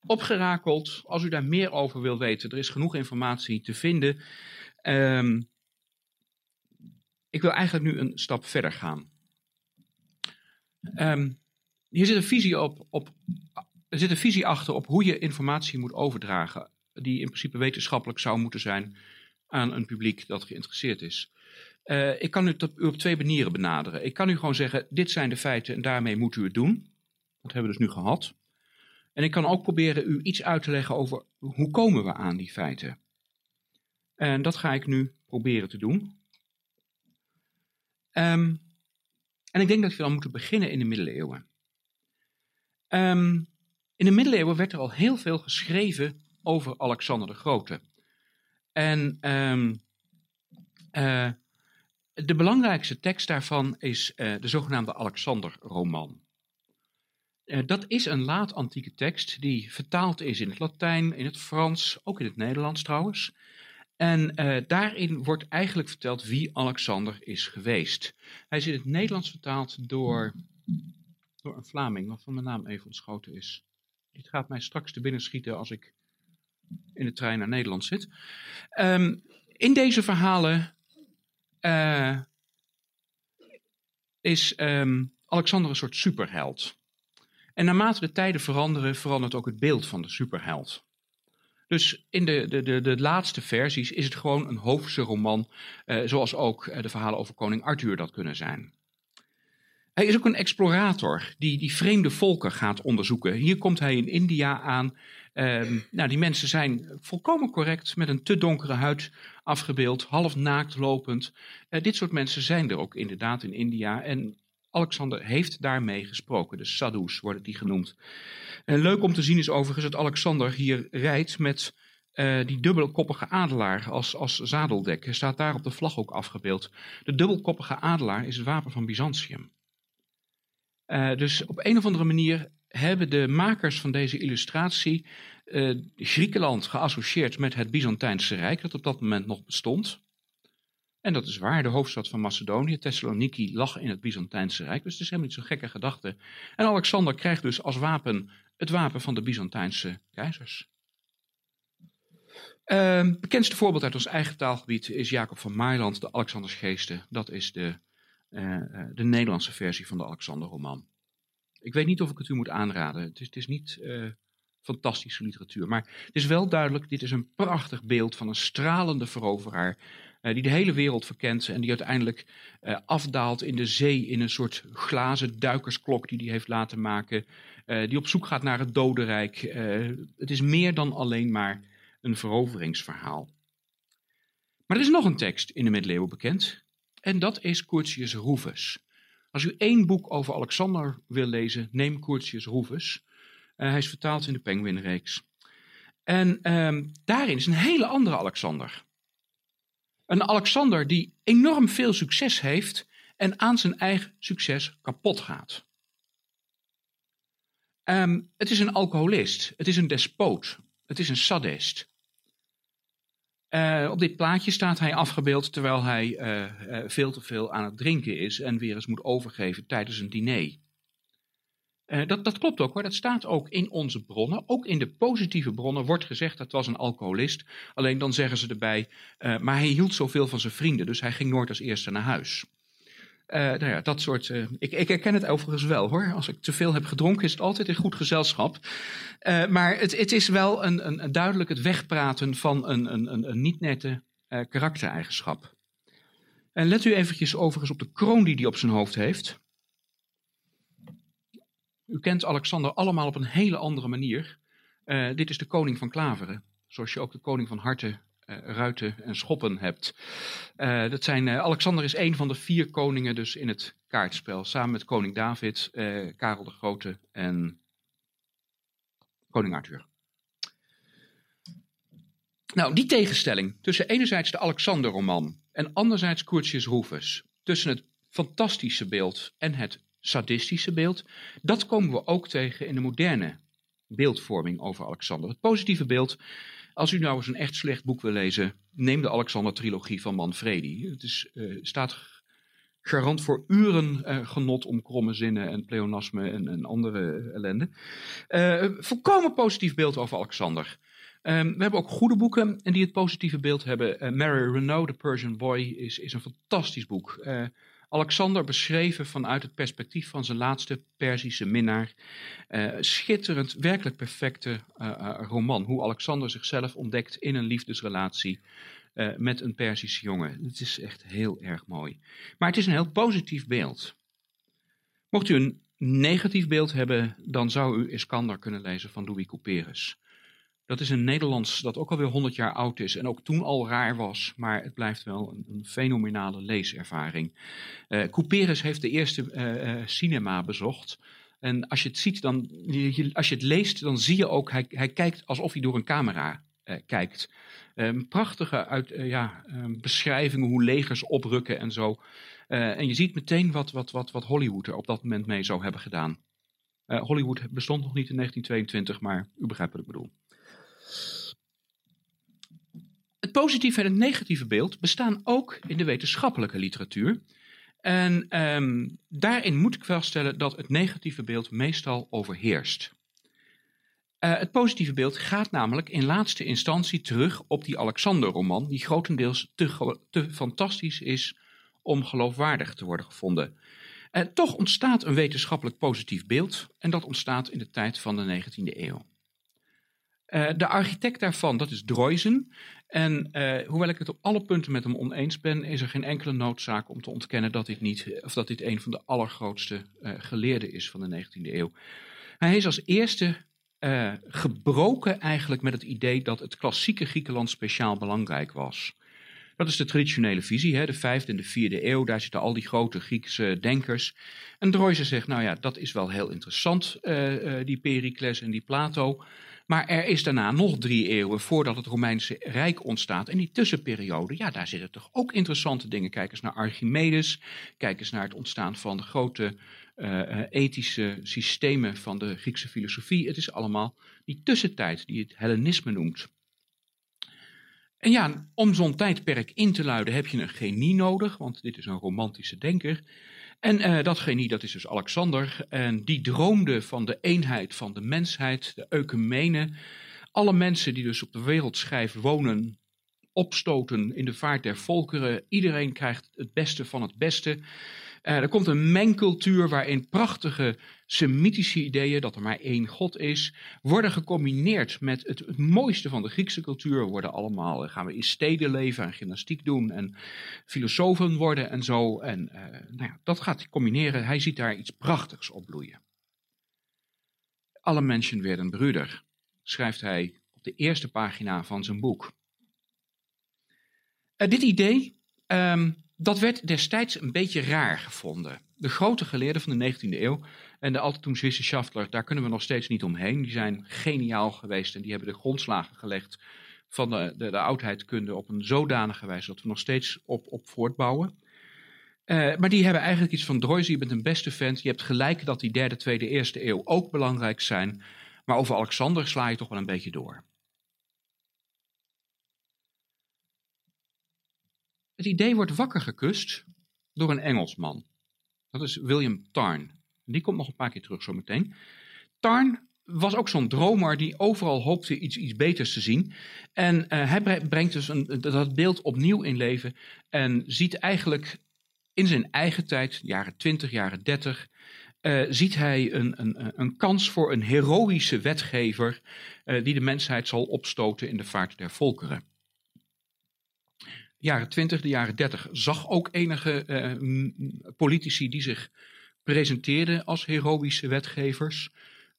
Speaker 3: opgerakeld. Als u daar meer over wil weten, er is genoeg informatie te vinden. Um, ik wil eigenlijk nu een stap verder gaan. Ehm, hier zit een visie, op, op, er zit een visie achter op hoe je informatie moet overdragen, die in principe wetenschappelijk zou moeten zijn aan een publiek dat geïnteresseerd is. Uh, ik kan u op, op twee manieren benaderen. Ik kan u gewoon zeggen, dit zijn de feiten en daarmee moet u het doen. Dat hebben we dus nu gehad. En ik kan ook proberen u iets uit te leggen over hoe komen we aan die feiten. En dat ga ik nu proberen te doen. Um, en ik denk dat we dan moeten beginnen in de middeleeuwen. Um, in de middeleeuwen werd er al heel veel geschreven over Alexander de Grote. En um, uh, de belangrijkste tekst daarvan is uh, de zogenaamde Alexander-roman. Uh, dat is een laat-antieke tekst die vertaald is in het Latijn, in het Frans, ook in het Nederlands trouwens. En daarin wordt eigenlijk verteld wie Alexander is geweest. Hij is in het Nederlands vertaald door, door een Vlaming, waarvan mijn naam even ontschoten is. Dit gaat mij straks te binnen schieten als ik in de trein naar Nederland zit. Um, in deze verhalen uh, is um, Alexander een soort superheld. En naarmate de tijden veranderen, verandert ook het beeld van de superheld. Dus in de, de, de, de laatste versies is het gewoon een hoofdse roman, uh, zoals ook uh, de verhalen over koning Arthur dat kunnen zijn. Hij is ook een explorator die, die vreemde volken gaat onderzoeken. Hier komt hij in India aan. Uh, nou, die mensen zijn volkomen correct, met een te donkere huid afgebeeld, half naakt lopend. Uh, dit soort mensen zijn er ook inderdaad in India. En Alexander heeft daarmee gesproken. De sadhus worden die genoemd. En leuk om te zien is overigens dat Alexander hier rijdt met uh, die dubbelkoppige adelaar als, als zadeldek. Hij staat daar op de vlag ook afgebeeld. De dubbelkoppige adelaar is het wapen van Byzantium. Uh, dus op een of andere manier hebben de makers van deze illustratie uh, Griekenland geassocieerd met het Byzantijnse Rijk, dat op dat moment nog bestond. En dat is waar, de hoofdstad van Macedonië, Thessaloniki, lag in het Byzantijnse Rijk. Dus het is helemaal niet zo'n gekke gedachte. En Alexander krijgt dus als wapen het wapen van de Byzantijnse keizers. Uh, bekendste voorbeeld uit ons eigen taalgebied is Jacob van Maailand, de Alexandersgeesten. Dat is de, de Nederlandse versie van de Alexander-roman. Ik weet niet of ik het u moet aanraden. Het is, niet uh, fantastische literatuur. Maar het is wel duidelijk, dit is een prachtig beeld van een stralende veroveraar die de hele wereld verkent en die uiteindelijk afdaalt in de zee in een soort glazen duikersklok die hij heeft laten maken, die op zoek gaat naar het dodenrijk. het is meer dan alleen maar een veroveringsverhaal. Maar er is nog een tekst in de middeleeuwen bekend en dat is Curtius Rufus. Als u één boek over Alexander wil lezen, neem Curtius Rufus. hij is vertaald in de Penguinreeks. En um, daarin is een hele andere Alexander. Een Alexander die enorm veel succes heeft en aan zijn eigen succes kapot gaat. Um, het is een alcoholist, het is een despoot, het is een sadist. Uh, op dit plaatje staat hij afgebeeld terwijl hij uh, uh, veel te veel aan het drinken is en weer eens moet overgeven tijdens een diner. Dat, dat, klopt ook hoor, dat staat ook in onze bronnen. Ook in de positieve bronnen wordt gezegd dat was een alcoholist. Alleen dan zeggen ze erbij, maar hij hield zoveel van zijn vrienden, dus hij ging nooit als eerste naar huis. Uh, nou ja, dat soort. ik, ik herken het overigens wel hoor. Als ik te veel heb gedronken, is het altijd in goed gezelschap. maar het, het, is wel een, een, een, duidelijk het wegpraten van een, een, een niet nette karaktereigenschap. En let u eventjes overigens op de kroon die hij op zijn hoofd heeft. U kent Alexander allemaal op een hele andere manier. Dit is de koning van klaveren, zoals je ook de koning van harten, ruiten en schoppen hebt. Uh, dat zijn, Alexander is een van de vier koningen dus in het kaartspel, samen met koning David, Karel de Grote en koning Arthur. Nou, die tegenstelling tussen enerzijds de Alexander-roman en anderzijds Curtius Rufus, tussen het fantastische beeld en het sadistische beeld, dat komen we ook tegen in de moderne beeldvorming over Alexander. Het positieve beeld, als u nou eens een echt slecht boek wil lezen, neem de Alexander-trilogie van Manfredi. Het is, uh, staat garant voor uren uh, genot om kromme zinnen en pleonasme en, en andere ellende. Uh, volkomen positief beeld over Alexander. We hebben ook goede boeken en die het positieve beeld hebben. Mary Renault, The Persian Boy, is, is een fantastisch boek. Alexander beschreven vanuit het perspectief van zijn laatste Perzische minnaar. Uh, schitterend, werkelijk perfecte roman. Hoe Alexander zichzelf ontdekt in een liefdesrelatie met een Perzische jongen. Het is echt heel erg mooi. Maar het is een heel positief beeld. Mocht u een negatief beeld hebben, dan zou u Iskander kunnen lezen van Louis Couperus. Dat is een Nederlands dat ook alweer 100 jaar oud is en ook toen al raar was, maar het blijft wel een, een fenomenale leeservaring. Uh, Couperus heeft de eerste uh, cinema bezocht. En als je het ziet, dan, als je het leest, dan zie je ook, hij, hij kijkt alsof hij door een camera kijkt. Prachtige uit, ja, beschrijvingen hoe legers oprukken en zo. en je ziet meteen wat, wat, wat, wat Hollywood er op dat moment mee zou hebben gedaan. Hollywood bestond nog niet in 1922, maar u begrijpt wat ik bedoel. Het positieve en het negatieve beeld bestaan ook in de wetenschappelijke literatuur. En um, daarin moet ik vaststellen dat het negatieve beeld meestal overheerst. Uh, het positieve beeld gaat namelijk in laatste instantie terug op die Alexander-roman, die grotendeels te, te, fantastisch is om geloofwaardig te worden gevonden. Uh, toch ontstaat een wetenschappelijk positief beeld en dat ontstaat in de tijd van de 19e eeuw. Uh, de architect daarvan, dat is Droysen. En uh, hoewel ik het op alle punten met hem oneens ben, is er geen enkele noodzaak om te ontkennen dat dit, niet, of dat dit een van de allergrootste uh, geleerden is van de 19e eeuw. Hij is als eerste gebroken eigenlijk met het idee dat het klassieke Griekenland speciaal belangrijk was. Dat is de traditionele visie, hè, de vijfde en de vierde eeuw. Daar zitten al die grote Griekse denkers. En Droysen zegt, nou ja, dat is wel heel interessant, die Pericles en die Plato. Maar er is daarna nog drie eeuwen voordat het Romeinse Rijk ontstaat. En die tussenperiode, ja, daar zitten toch ook interessante dingen. Kijk eens naar Archimedes, kijk eens naar het ontstaan van de grote uh, ethische systemen van de Griekse filosofie. Het is allemaal die tussentijd die het Hellenisme noemt. En ja, om zo'n tijdperk in te luiden heb je een genie nodig, want dit is een romantische denker. En uh, dat genie, dat is dus Alexander. En die droomde van de eenheid van de mensheid, de eukemene. Alle mensen die dus op de wereldschijf wonen, opstoten in de vaart der volkeren. Iedereen krijgt het beste van het beste. Uh, er komt een mengcultuur waarin prachtige Semitische ideeën, dat er maar één God is, worden gecombineerd met het, mooiste van de Griekse cultuur. Worden allemaal, gaan we in steden leven en gymnastiek doen en filosofen worden en zo. En uh, nou ja, dat gaat combineren. Hij ziet daar iets prachtigs opbloeien. Alle mensen werden broeder, schrijft hij op de eerste pagina van zijn boek. Dit idee um, dat werd destijds een beetje raar gevonden. De grote geleerden van de 19e eeuw en de Altituns Wissenschaftler, daar kunnen we nog steeds niet omheen. Die zijn geniaal geweest en die hebben de grondslagen gelegd van de, de, de oudheidkunde op een zodanige wijze dat we nog steeds op, op voortbouwen. Uh, maar die hebben eigenlijk iets van Droysen, je bent een beste vent, je hebt gelijk dat die derde, tweede, eerste eeuw ook belangrijk zijn. Maar over Alexander sla je toch wel een beetje door. Het idee wordt wakker gekust door een Engelsman. Dat is William Tarn. Die komt nog een paar keer terug zo meteen. Tarn was ook zo'n dromer die overal hoopte iets, iets beters te zien. En uh, hij brengt dus een, dat beeld opnieuw in leven en ziet eigenlijk in zijn eigen tijd, jaren 20, jaren 30, uh, ziet hij een, een, een kans voor een heroïsche wetgever uh, die de mensheid zal opstoten in de vaart der volkeren jaren 20, de jaren 30 zag ook enige uh, politici die zich presenteerden als heroïsche wetgevers.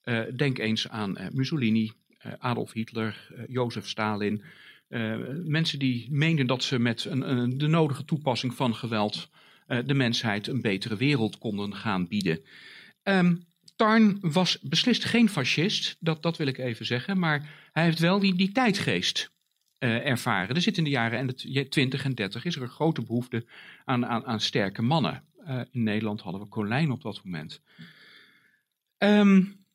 Speaker 3: Uh, denk eens aan uh, Mussolini, Adolf Hitler, Jozef Stalin. mensen die meenden dat ze met een, de nodige toepassing van geweld de mensheid een betere wereld konden gaan bieden. Um, Tarn was beslist geen fascist, dat, dat wil ik even zeggen, maar hij heeft wel die, die tijdgeest uh, ervaren. Er zit in de jaren en de 20 en 30 is er een grote behoefte aan, aan, aan sterke mannen. Uh, in Nederland hadden we Colijn op dat moment. Um,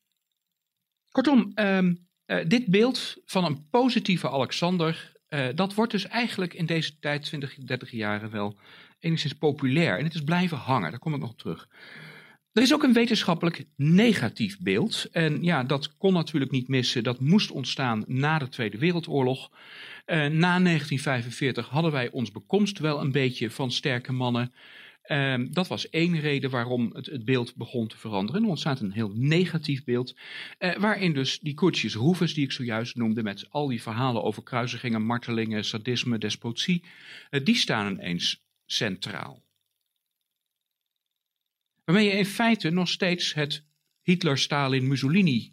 Speaker 3: kortom, um, uh, dit beeld van een positieve Alexander, dat wordt dus eigenlijk in deze tijd, 20, 30 jaren wel enigszins populair. En het is blijven hangen, daar kom ik nog op terug. Er is ook een wetenschappelijk negatief beeld. En ja, dat kon natuurlijk niet missen. Dat moest ontstaan na de Tweede Wereldoorlog. Uh, na 1945 hadden wij ons bekomst wel een beetje van sterke mannen. Uh, dat was één reden waarom het, het, beeld begon te veranderen. Er ontstaat een heel negatief beeld, uh, waarin dus die Curtius Rufus, die ik zojuist noemde, met al die verhalen over kruisigingen, martelingen, sadisme, despotie, uh, die staan ineens centraal. Waarmee je in feite nog steeds het Hitler-Stalin-Mussolini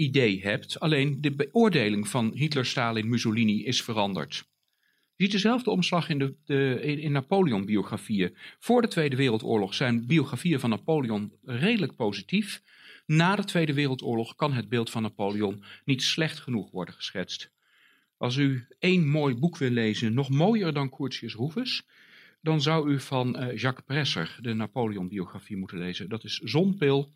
Speaker 3: idee hebt, alleen de beoordeling van Hitler, Stalin, Mussolini is veranderd. Je ziet dezelfde omslag in, de, in Napoleon-biografieën. Voor de Tweede Wereldoorlog zijn biografieën van Napoleon redelijk positief. Na de Tweede Wereldoorlog kan het beeld van Napoleon niet slecht genoeg worden geschetst. Als u één mooi boek wil lezen, nog mooier dan Curtius Rufus, dan zou u van uh, Jacques Presser de Napoleon-biografie moeten lezen. Dat is zonpil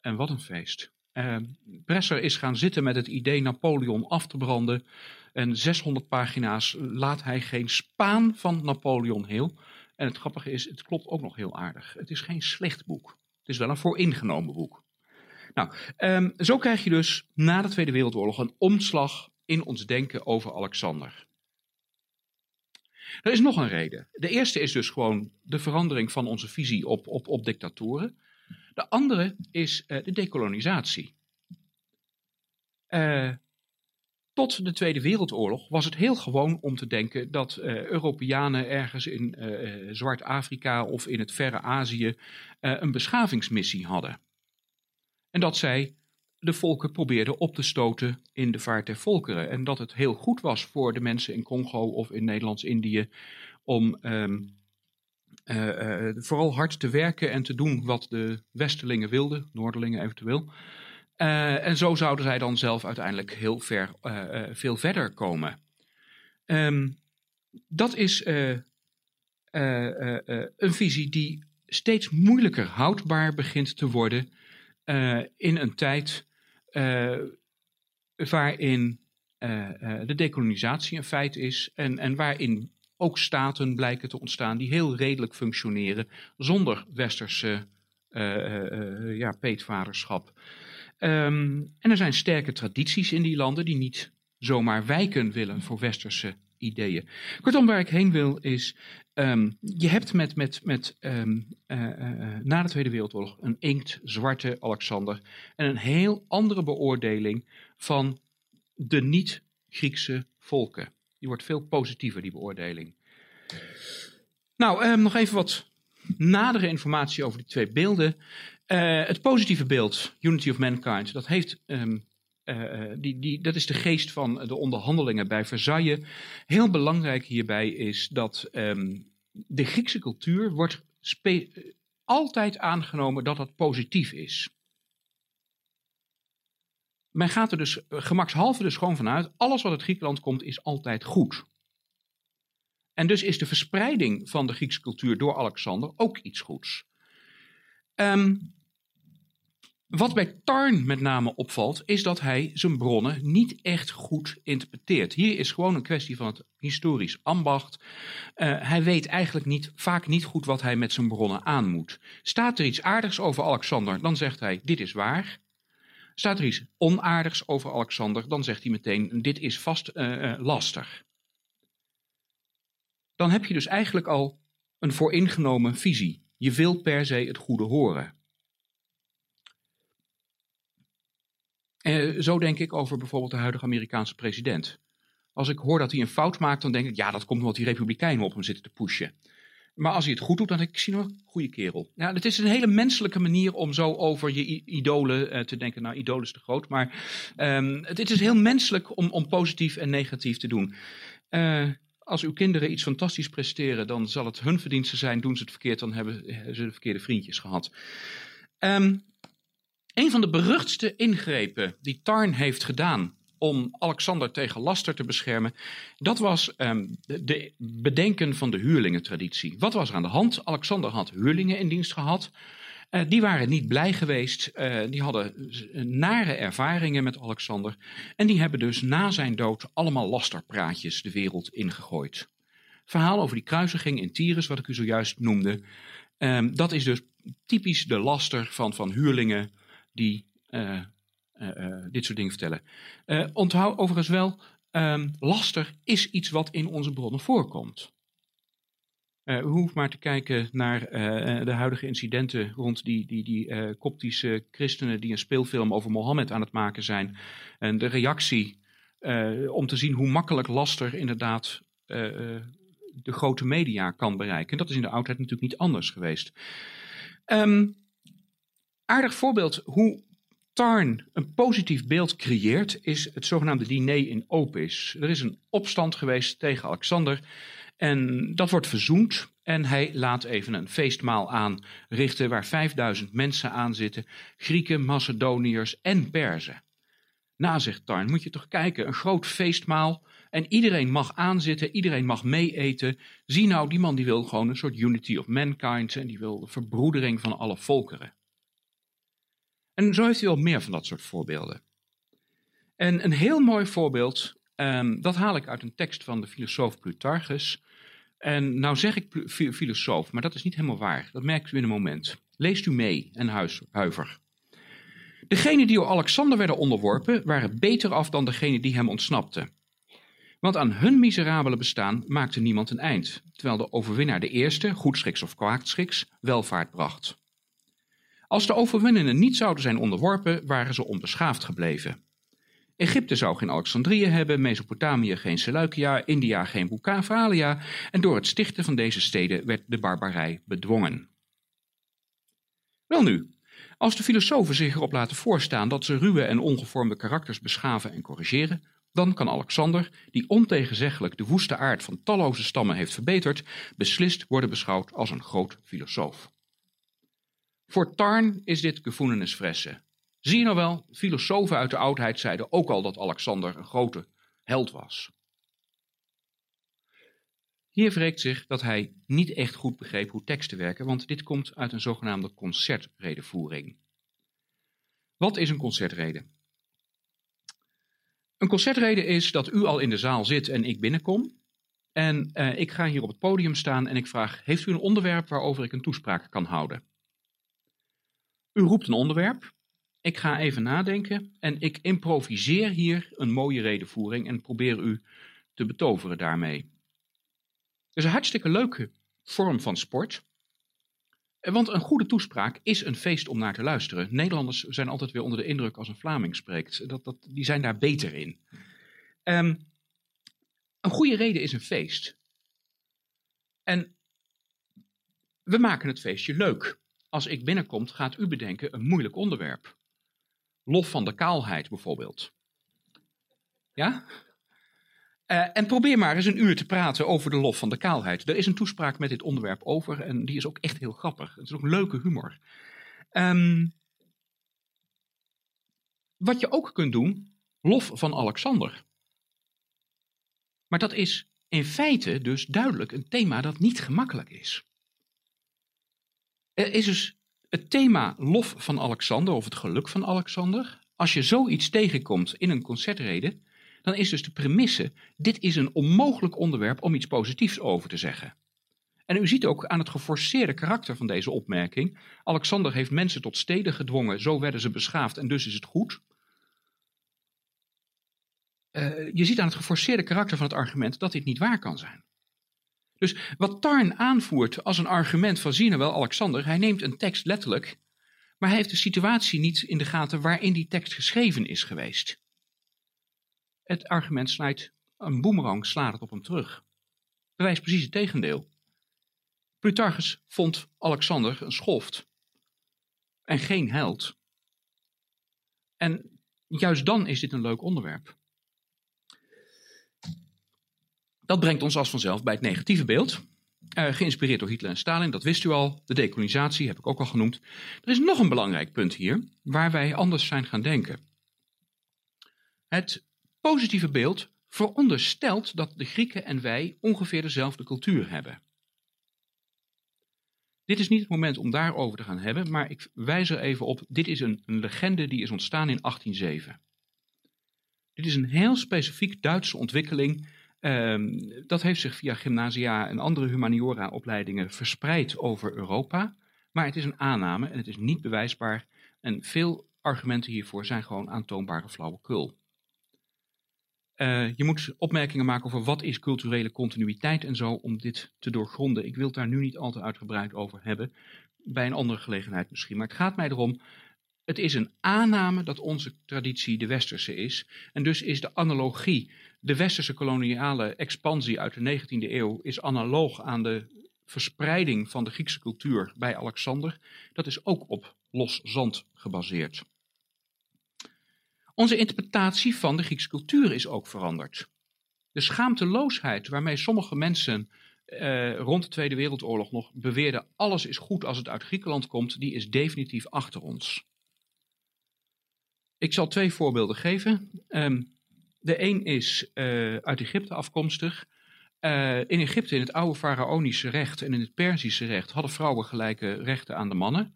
Speaker 3: en wat een feest. Uh, Presser is gaan zitten met het idee Napoleon af te branden. En 600 pagina's laat hij geen spaan van Napoleon heel. En het grappige is, het klopt ook nog heel aardig. Het is geen slecht boek. Het is wel een vooringenomen boek. Nou, um, zo krijg je dus na de Tweede Wereldoorlog een omslag in ons denken over Alexander. Er is nog een reden. De eerste is dus gewoon de verandering van onze visie op, op, op dictatoren. De andere is uh, de dekolonisatie. Uh, tot de Tweede Wereldoorlog was het heel gewoon om te denken dat uh, Europeanen ergens in Zwart-Afrika of in het verre Azië een beschavingsmissie hadden. En dat zij de volken probeerden op te stoten in de vaart der volkeren. En dat het heel goed was voor de mensen in Congo of in Nederlands-Indië om uh, vooral hard te werken en te doen wat de Westelingen wilden, Noorderlingen eventueel. Uh, en zo zouden zij dan zelf uiteindelijk heel ver, veel verder komen. Um, dat is een visie die steeds moeilijker houdbaar begint te worden in een tijd waarin de dekolonisatie een feit is en, en waarin ook staten blijken te ontstaan die heel redelijk functioneren zonder westerse uh, uh, ja, peetvaderschap. Um, en er zijn sterke tradities in die landen die niet zomaar wijken willen voor westerse ideeën. Kortom, waar ik heen wil is, um, je hebt met, met, met uh, na de Tweede Wereldoorlog een inktzwarte Alexander en een heel andere beoordeling van de niet-Griekse volken. Die wordt veel positiever, die beoordeling. Nou, um, nog even wat nadere informatie over die twee beelden. Uh, het positieve beeld, Unity of Mankind, dat, heeft, um, uh, die, die, dat is de geest van de onderhandelingen bij Versailles. Heel belangrijk hierbij is dat um, de Griekse cultuur wordt altijd aangenomen dat dat positief is. Men gaat er dus gemakshalve dus gewoon vanuit, alles wat uit Griekenland komt is altijd goed. En dus is de verspreiding van de Griekse cultuur door Alexander ook iets goeds. Um, wat bij Tarn met name opvalt, is dat hij zijn bronnen niet echt goed interpreteert. Hier is gewoon een kwestie van het historisch ambacht. Uh, hij weet eigenlijk niet, vaak niet goed wat hij met zijn bronnen aan moet. Staat er iets aardigs over Alexander, dan zegt hij: Dit is waar. Staat er iets onaardigs over Alexander, dan zegt hij meteen: Dit is vast uh, uh, lastig. Dan heb je dus eigenlijk al een vooringenomen visie. Je wil per se het goede horen. En zo denk ik over bijvoorbeeld de huidige Amerikaanse president. Als ik hoor dat hij een fout maakt, dan denk ik, ja, dat komt omdat die Republikeinen op hem zitten te pushen. Maar als hij het goed doet, dan denk ik, zie nog een goede kerel. Ja, het is een hele menselijke manier om zo over je idolen uh, te denken. Nou, idolen is te groot, maar um, het, is heel menselijk om, om positief en negatief te doen. Uh, als uw kinderen iets fantastisch presteren, dan zal het hun verdienste zijn. Doen ze het verkeerd, dan hebben ze de verkeerde vriendjes gehad. Um, een van de beruchtste ingrepen die Tarn heeft gedaan om Alexander tegen laster te beschermen, dat was um, de, de, bedenken van de huurlingentraditie. Wat was er aan de hand? Alexander had huurlingen in dienst gehad. Uh, die waren niet blij geweest. Uh, die hadden nare ervaringen met Alexander. En die hebben dus na zijn dood allemaal lasterpraatjes de wereld ingegooid. Verhaal over die kruisiging in Tyrus, wat ik u zojuist noemde. Um, dat is dus typisch de laster van, van huurlingen die dit soort dingen vertellen. onthoud overigens wel, um, laster is iets wat in onze bronnen voorkomt. Uh, u hoeft maar te kijken naar de huidige incidenten rond die, die, die koptische christenen die een speelfilm over Mohammed aan het maken zijn. En de reactie om te zien hoe makkelijk laster inderdaad de grote media kan bereiken. En dat is in de oudheid natuurlijk niet anders geweest. Um, aardig voorbeeld hoe Tarn een positief beeld creëert, is het zogenaamde diner in Opis. Er is een opstand geweest tegen Alexander. En dat wordt verzoend. En hij laat even een feestmaal aanrichten waar 5000 mensen aan zitten: Grieken, Macedoniërs en Perzen. Na zegt Tarn, moet je toch kijken, een groot feestmaal. En iedereen mag aanzitten, iedereen mag meeeten. Zie nou, die man die wil gewoon een soort unity of mankind en die wil de verbroedering van alle volkeren. En zo heeft hij wel meer van dat soort voorbeelden. En een heel mooi voorbeeld, um, dat haal ik uit een tekst van de filosoof Plutarchus. En nou zeg ik filosoof, maar dat is niet helemaal waar. Dat merkt u in een moment. Leest u mee en huiver. Degenen die door Alexander werden onderworpen, waren beter af dan degenen die hem ontsnapten. Want aan hun miserabele bestaan maakte niemand een eind, terwijl de overwinnaar de eerste, goedschiks of kwaadschiks, welvaart bracht. Als de overwinnenden niet zouden zijn onderworpen, waren ze onbeschaafd gebleven. Egypte zou geen Alexandrië hebben, Mesopotamië geen Seleucia, India geen Bucavalia en door het stichten van deze steden werd de barbarij bedwongen. Welnu, als de filosofen zich erop laten voorstaan dat ze ruwe en ongevormde karakters beschaven en corrigeren, dan kan Alexander, die ontegenzeggelijk de woeste aard van talloze stammen heeft verbeterd, beslist worden beschouwd als een groot filosoof. Voor Tarn is dit gevoelensfressen. Zie je nou wel, filosofen uit de oudheid zeiden ook al dat Alexander een grote held was. Hier wreekt zich dat hij niet echt goed begreep hoe teksten werken, want dit komt uit een zogenaamde concertredevoering. Wat is een concertrede? Een concertrede is dat u al in de zaal zit en ik binnenkom. En uh, ik ga hier op het podium staan en ik vraag: Heeft u een onderwerp waarover ik een toespraak kan houden? U roept een onderwerp. Ik ga even nadenken en ik improviseer hier een mooie redenvoering en probeer u te betoveren daarmee. Het is een hartstikke leuke vorm van sport. Want een goede toespraak is een feest om naar te luisteren. Nederlanders zijn altijd weer onder de indruk als een Vlaming spreekt. Dat, dat, die zijn daar beter in. Um, een goede reden is een feest. En we maken het feestje leuk. Als ik binnenkom, gaat u bedenken een moeilijk onderwerp. Lof van de kaalheid bijvoorbeeld. Ja? Uh, en probeer maar eens een uur te praten over de lof van de kaalheid. Er is een toespraak met dit onderwerp over en die is ook echt heel grappig. Het is ook leuke humor. Um, wat je ook kunt doen, lof van Alexander. Maar dat is in feite dus duidelijk een thema dat niet gemakkelijk is. Er is dus het thema lof van Alexander of het geluk van Alexander. Als je zoiets tegenkomt in een concertrede, dan is dus de premisse: dit is een onmogelijk onderwerp om iets positiefs over te zeggen. En u ziet ook aan het geforceerde karakter van deze opmerking: Alexander heeft mensen tot steden gedwongen, zo werden ze beschaafd en dus is het goed. Uh, je ziet aan het geforceerde karakter van het argument dat dit niet waar kan zijn. Dus wat Tarn aanvoert als een argument van zie wel Alexander, hij neemt een tekst letterlijk, maar hij heeft de situatie niet in de gaten waarin die tekst geschreven is geweest. Het argument snijdt een boemerang, slaat het op hem terug. Bewijst precies het tegendeel. Plutarchus vond Alexander een schoft en geen held. En juist dan is dit een leuk onderwerp. Dat brengt ons als vanzelf bij het negatieve beeld. Uh, geïnspireerd door Hitler en Stalin, dat wist u al. De decolonisatie heb ik ook al genoemd. Er is nog een belangrijk punt hier, waar wij anders zijn gaan denken. Het positieve beeld veronderstelt dat de Grieken en wij ongeveer dezelfde cultuur hebben. Dit is niet het moment om daarover te gaan hebben, maar ik wijs er even op. Dit is een, een legende die is ontstaan in 1807. Dit is een heel specifiek Duitse ontwikkeling Um, dat heeft zich via gymnasia en andere humaniora-opleidingen verspreid over Europa. Maar het is een aanname en het is niet bewijsbaar. En veel argumenten hiervoor zijn gewoon aantoonbare flauwekul. Uh, je moet opmerkingen maken over wat is culturele continuïteit en zo om dit te doorgronden. Ik wil het daar nu niet al te uitgebreid over hebben, bij een andere gelegenheid misschien. Maar het gaat mij erom, het is een aanname dat onze traditie de westerse is. En dus is de analogie, de westerse koloniale expansie uit de 19e eeuw, is analoog aan de verspreiding van de Griekse cultuur bij Alexander. Dat is ook op los zand gebaseerd. Onze interpretatie van de Griekse cultuur is ook veranderd. De schaamteloosheid waarmee sommige mensen eh, rond de Tweede Wereldoorlog nog beweerden alles is goed als het uit Griekenland komt, die is definitief achter ons. Ik zal twee voorbeelden geven. Um, de een is uh, uit Egypte afkomstig. Uh, in Egypte, in het oude faraonische recht en in het Perzische recht, hadden vrouwen gelijke rechten aan de mannen.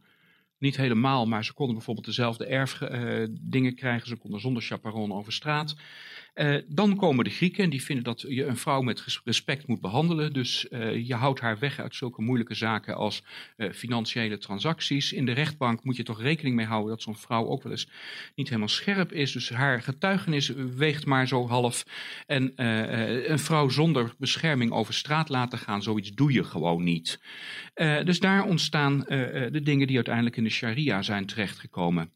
Speaker 3: Niet helemaal, maar ze konden bijvoorbeeld dezelfde erfdingen uh, krijgen. Ze konden zonder chaperon over straat. Uh, dan komen de Grieken en die vinden dat je een vrouw met respect moet behandelen. Dus uh, je houdt haar weg uit zulke moeilijke zaken als uh, financiële transacties. In de rechtbank moet je toch rekening mee houden dat zo'n vrouw ook wel eens niet helemaal scherp is. Dus haar getuigenis weegt maar zo half. En een vrouw zonder bescherming over straat laten gaan, zoiets doe je gewoon niet. dus daar ontstaan de dingen die uiteindelijk in de sharia zijn terechtgekomen.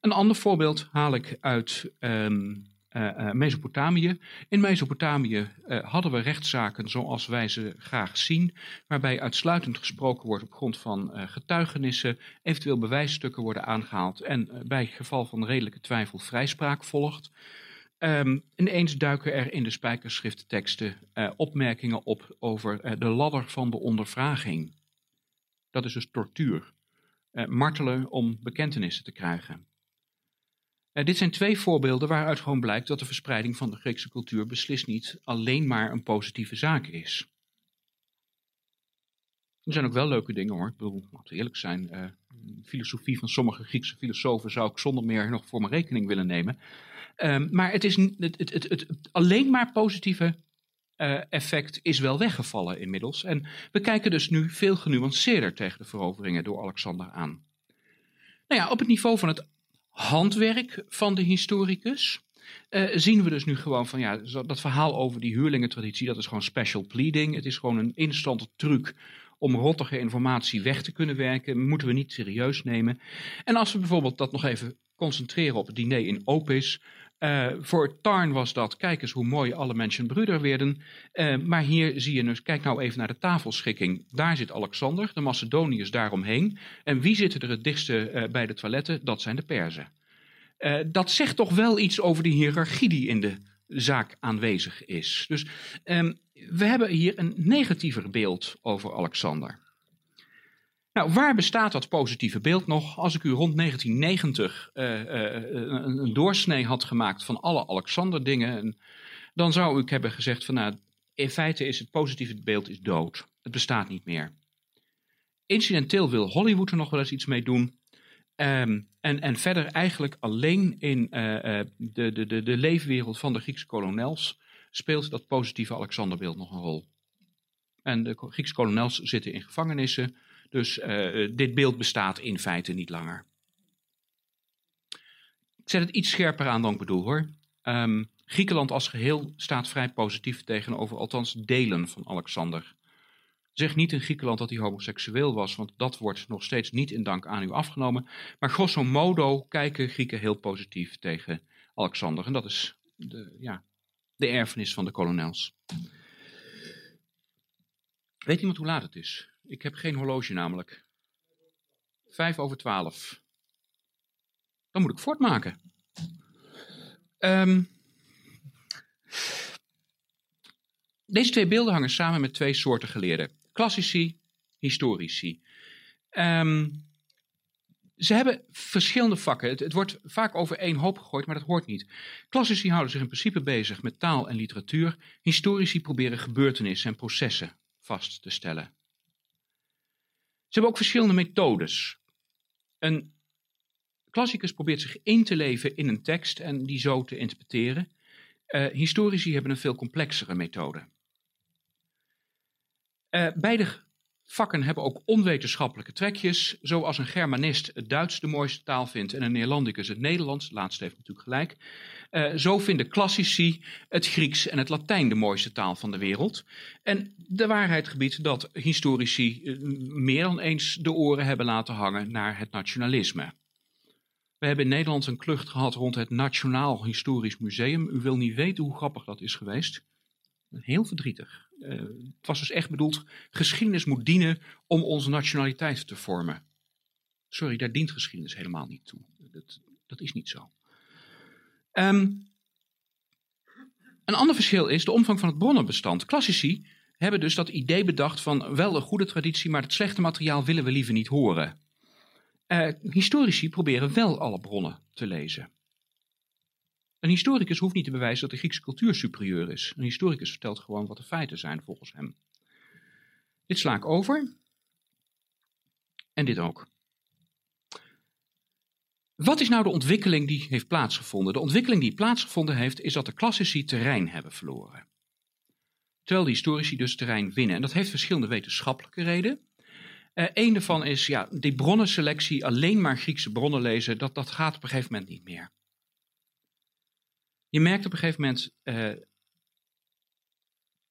Speaker 3: Een ander voorbeeld haal ik uit. Um, uh, Mesopotamië. In Mesopotamië uh, hadden we rechtszaken zoals wij ze graag zien, waarbij uitsluitend gesproken wordt op grond van getuigenissen, eventueel bewijsstukken worden aangehaald en bij geval van redelijke twijfel vrijspraak volgt. Ineens duiken er in de spijkerschriftteksten opmerkingen op over de ladder van de ondervraging. Dat is dus tortuur. martelen om bekentenissen te krijgen. Uh, dit zijn twee voorbeelden waaruit gewoon blijkt dat de verspreiding van de Griekse cultuur beslist niet alleen maar een positieve zaak is. Er zijn ook wel leuke dingen hoor. Ik bedoel, laten we eerlijk zijn. Uh, filosofie van sommige Griekse filosofen zou ik zonder meer nog voor mijn rekening willen nemen. Um, maar het, is, het, het, het, alleen maar positieve uh, effect is wel weggevallen inmiddels. En we kijken dus nu veel genuanceerder tegen de veroveringen door Alexander aan. Nou ja, op het niveau van het handwerk van de historicus. Uh, zien we dus nu gewoon van ja, dat verhaal over die huurlingentraditie, dat is gewoon special pleading. Het is gewoon een instant truc om rottige informatie weg te kunnen werken. Moeten we niet serieus nemen. En als we bijvoorbeeld dat nog even concentreren op het diner in Opis. Uh, voor Tarn was dat, kijk eens hoe mooi alle mensen broeder werden. Uh, maar hier zie je dus, kijk nou even naar de tafelschikking. Daar zit Alexander, de Macedoniërs daaromheen. En wie zitten er het dichtste uh, bij de toiletten? Dat zijn de Perzen. dat zegt toch wel iets over de hiërarchie die in de zaak aanwezig is. Dus um, we hebben hier een negatiever beeld over Alexander. Nou, waar bestaat dat positieve beeld nog? Als ik u rond 1990 uh, uh, een, een, doorsnee had gemaakt van alle Alexander-dingen, dan zou ik hebben gezegd van nou, in feite is het positieve beeld is dood. Het bestaat niet meer. Incidenteel wil Hollywood er nog wel eens iets mee doen. Um, en, en verder eigenlijk alleen in de, de, de, de leefwereld van de Griekse kolonels speelt dat positieve Alexanderbeeld nog een rol. En de Griekse kolonels zitten in gevangenissen. Dus uh, dit beeld bestaat in feite niet langer. Ik zet het iets scherper aan dan ik bedoel hoor. Um, Griekenland als geheel staat vrij positief tegenover althans delen van Alexander. Zeg niet in Griekenland dat hij homoseksueel was, want dat wordt nog steeds niet in dank aan u afgenomen. Maar grosso modo kijken Grieken heel positief tegen Alexander. En dat is de, ja, de erfenis van de kolonels. Weet iemand hoe laat het is? Ik heb geen horloge namelijk. Vijf over twaalf. Dan moet ik voortmaken. Um, deze twee beelden hangen samen met twee soorten geleerden. Klassici, historici. Um, ze hebben verschillende vakken. Het, het, wordt vaak over één hoop gegooid, maar dat hoort niet. Klassici houden zich in principe bezig met taal en literatuur. Historici proberen gebeurtenissen en processen vast te stellen. Ze hebben ook verschillende methodes. Een klassicus probeert zich in te leven in een tekst en die zo te interpreteren. Uh, historici hebben een veel complexere methode. Uh, beide Vakken hebben ook onwetenschappelijke trekjes, zoals een Germanist het Duits de mooiste taal vindt en een Neerlandicus het Nederlands, de laatste heeft natuurlijk gelijk. Uh, zo vinden klassici het Grieks en het Latijn de mooiste taal van de wereld. En de waarheid gebiedt dat historici uh, meer dan eens de oren hebben laten hangen naar het nationalisme. We hebben in Nederland een klucht gehad rond het Nationaal Historisch Museum. U wil niet weten hoe grappig dat is geweest. Heel verdrietig. Uh, het was dus echt bedoeld, geschiedenis moet dienen om onze nationaliteit te vormen. Sorry, daar dient geschiedenis helemaal niet toe. Dat, dat is niet zo. Um, een ander verschil is de omvang van het bronnenbestand. Klassici hebben dus dat idee bedacht van wel een goede traditie, maar het slechte materiaal willen we liever niet horen. Uh, historici proberen wel alle bronnen te lezen. Een historicus hoeft niet te bewijzen dat de Griekse cultuur superieur is. Een historicus vertelt gewoon wat de feiten zijn volgens hem. Dit sla ik over. En dit ook. Wat is nou de ontwikkeling die heeft plaatsgevonden? De ontwikkeling die plaatsgevonden heeft, is dat de klassici terrein hebben verloren. Terwijl de historici dus terrein winnen. En dat heeft verschillende wetenschappelijke redenen. Uh, een daarvan is, ja, die bronnenselectie, alleen maar Griekse bronnen lezen, dat, dat gaat op een gegeven moment niet meer. Je merkt op een gegeven moment, uh,